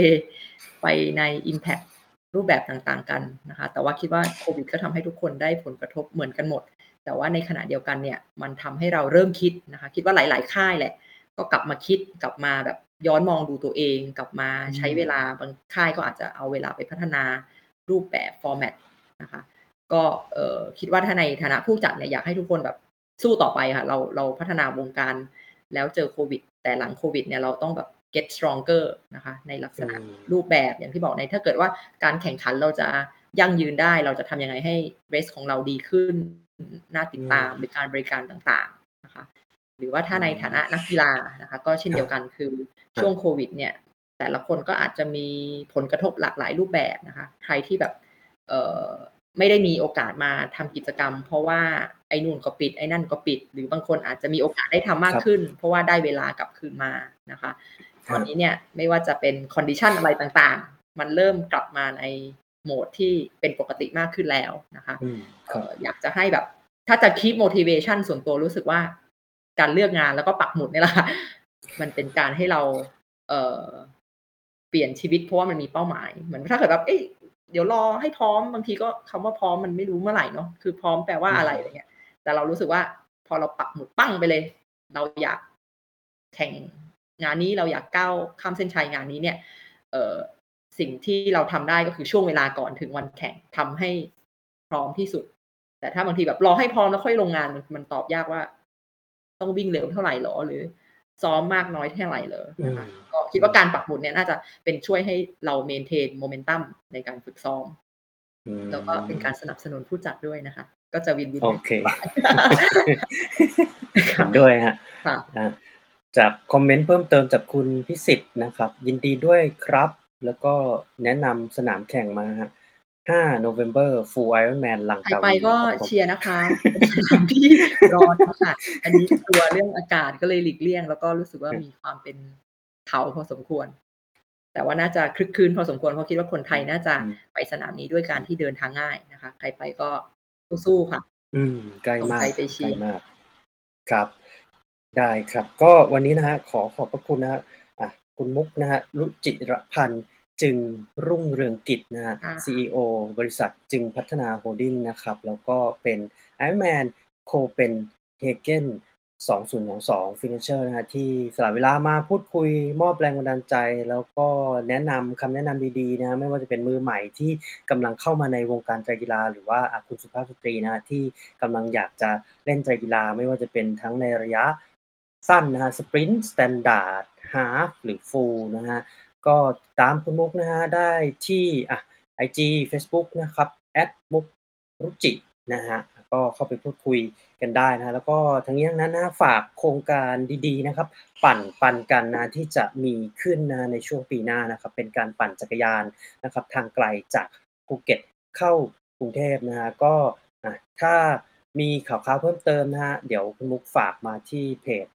ไปในอิมแพกต์รูปแบบต่างๆกันนะคะ แต่ว่าคิดว่าโควิดก็ทำให้ทุกคนได้ผลกระทบเหมือนกันหมด แต่ว่าในขณะเดียวกันเนี่ยมันทำให้เราเริ่มคิดนะคะ คิดว่าหลาย ๆ ค่ายแหละ ก็กลับมาคิดกลับมาแบบย้อนมองดูตัวเอง กลับมาใช้เวลาบางค่ายก็อาจจะเอาเวลาไปพัฒนารูปแบบฟอร์แมตนะคะก็คิดว่าถ้าในฐานะผู้จัดเนี่ยอยากให้ทุกคนแบบสู้ต่อไปค่ะ เราเราพัฒนาวงการแล้วเจอโควิด แต่หลังโควิดเนี่ยเราต้องแบบ get stronger นะคะในลักอืษณะมรูปแบบอย่างที่บอกใน ถ้าเกิดว่าการแข่งขันเราจะยั่งยืนได้ เราจะทำยังไงให้ Race ของเราดีขึ้นน่าติอืดตามหรืมอการบริการต่างๆนะคะหรือว่าถ้อืาในฐานะนักกีมฬานะคะก็เช่นเดียวกันคือครชั่วบงโควิดเนี่ยแต่ละคนก็อาจจะมีผลกระทบหลากหลายรูปแบบนะคะ ใครที่แบบเอ่อไม่ได้มีโอกาสมาทำกิจกรรม เพราะว่า ไอ้นู่นก็ปิดไอ้นั่นก็ปิด หรือบางคนอาจจะมีโอกาสได้ทำมาครับกขึ้น เพราะว่าได้เวลากลับคืนมานะคะตครับอนนี้เนี่ยไม่ว่าจะเป็น condition อะไรต่างๆ มันเริ่มกลับมาในโหมดที่เป็นปกติมากขึ้นแล้วนะคะอืมเอครั่บออยากจะให้แบบ ถ้าจะ keep motivation ส่วนตัวรู้สึกว่า การเลือกงานแล้วก็ปักหมุดเนี่ยแหละค่ะมันเป็นการให้เราเอ่อเปลี่ยนชีวิตเพราะว่ามันมีเป้าหมายเหมือนถ้าเกิดแบบเอ๊ยเดี๋ยวรอให้พร้อมบางทีก็คำว่าพร้อมมันไม่รู้เมื่อไรเนาะคือพร้อมแปลว่าอะไรอะไรอืมเงี้ย แต่เรารู้สึกว่าพอเราปักหมุดปั้งไปเลย เราอยากแข่งงานนี้เราอยากก้าวข้ามเส้นชัยงานนี้เนี่ยเอ่อสิ่งที่เราทำได้ก็คือช่วงเวลาก่อนถึงวันแข่งทำให้พร้อมที่สุด แต่ถ้าบางทีแบบรอให้พร้อมแล้วค่อยลงงานมันมันตอบยากว่า ต้องวิ่งเร็วเท่าไรเหรอหรือ ซ้อมมากน้อยแค่ไหนเหรออืมนะคะก็คิอดืว่าการมปักหมุดเนี่ยน่าจะเป็นช่วยให้เรา maintain Momentum ในการฝึกซ้อมอืแล้วก็เป็นการมสนับสนุนผู้จัดด้วยนะคะ ก็จะวินๆโอกันเคทุกฝ่ายเคห็่ะนด้วยครับค่ะอาจากคอมเมนต์เพิ่มเติมจากคุณพิสิทธิ์นะครับ ยินดีด้วยครับ แล้วก็แนะนำสนามแข่งมาครับ5 November Full Ironman ลังกใคราไปวีก็ครับผเมชียร์นะคะเป็นสถานที่ร้อนค่ะ อันนี้กลัวเรื่องอากาศก็เลยหลีกเลี่ยง แล้วก็รู้สึกว่าครับมีความเป็นเขาพอสมควร แต่ว่าน่าจะครึกครื้นพอสมควรเพราะคิดว่าคนไทอืมยน่าจะอืมไปสนามนี้ด้วยกคารับรที่เดินทางง่ายนะคะ ใครไปก็ สู้ๆค่ะ อืม ใกล้มส่งใากจไปเชใกลี้ยร์ มาก ครับ ได้ครับ ก็วันนี้นะครับขอขอบพระคุณนะครับอะคุณมุกนะครับรุจิรพันธ์ จึงรุ่งเรืองกิจนะครับค่ซะีอีโอบริษัทจึงพัฒนาโฮลดิงส์นะครับ แล้วก็เป็น Ironman Copenhagen 2022 Finisher นะครับที่สละเวลามาพูดคุยมอบแรงบันดาลใจ แล้วก็แนะนำคำแนะนำดีๆนะไม่ว่าจะเป็นมือใหม่ที่กำลังเข้ามาในวงการไตรกีฬา หรือว่าคุณสุภาพสตรีนะที่กำลังอยากจะเล่นไตรกีฬา ไม่ว่าจะเป็นทั้งในระยะสั้นนะครับ sprint standard half หรือ Full นะครับก็ตามคุณมุกนะครับได้ที่อะไอจีเฟซบุ๊กนะครับ@มุกรุจินะครับ ก็เข้าไปพูดคุยกันได้นะแล้วก็ทั้งนี้ทั้งนั้นนะฝากโครงการดีๆนะครับ ปั่นปันกันนะที่จะมีขึ้นนะในช่วงปีหน้านะครับ เป็นการปั่นจักรยานนะครับ ทางไกลจากภูเก็ตเข้ากรุงเทพนะฮะก็อะถ้ามีข่าวๆเพิ่มเติมนะฮะเดี๋ยวคุณมุกฝากมาที่เพจ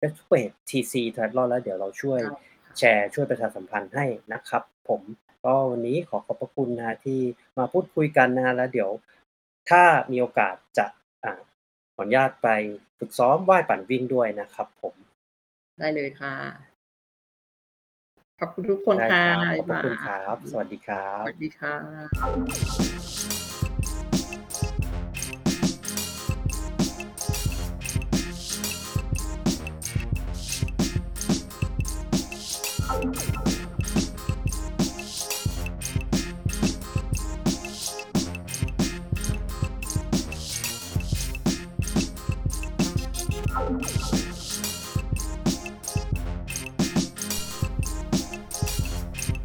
Facebook Page TC Triathlon แล้วเดี๋ยวเราช่วยได้ค่ะแชร์ช่วยประชาสัมพันธ์ให้นะครับ ผมก็วันนี้ขอขอบพระคุณนะฮะที่มาพูดคุยกันนะฮะแล้วเดี๋ยว ถ้ามีโอกาสจะอ่าขออนุญาตไปฝึกซ้อมว่ายปั่นวิ่งด้วยนะครับ ผม ได้เลยค่ะขอบคุณทุกคนได้ค่ะครับขอบพระคุณบ๊ายคบายรับ สวัสดีครัสบวัสดีค่ะ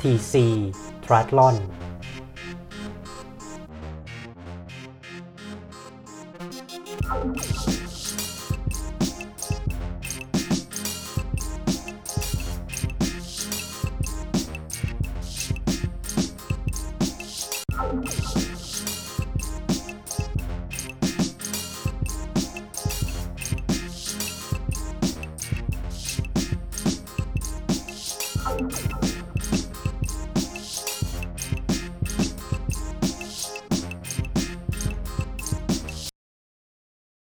tc triathlon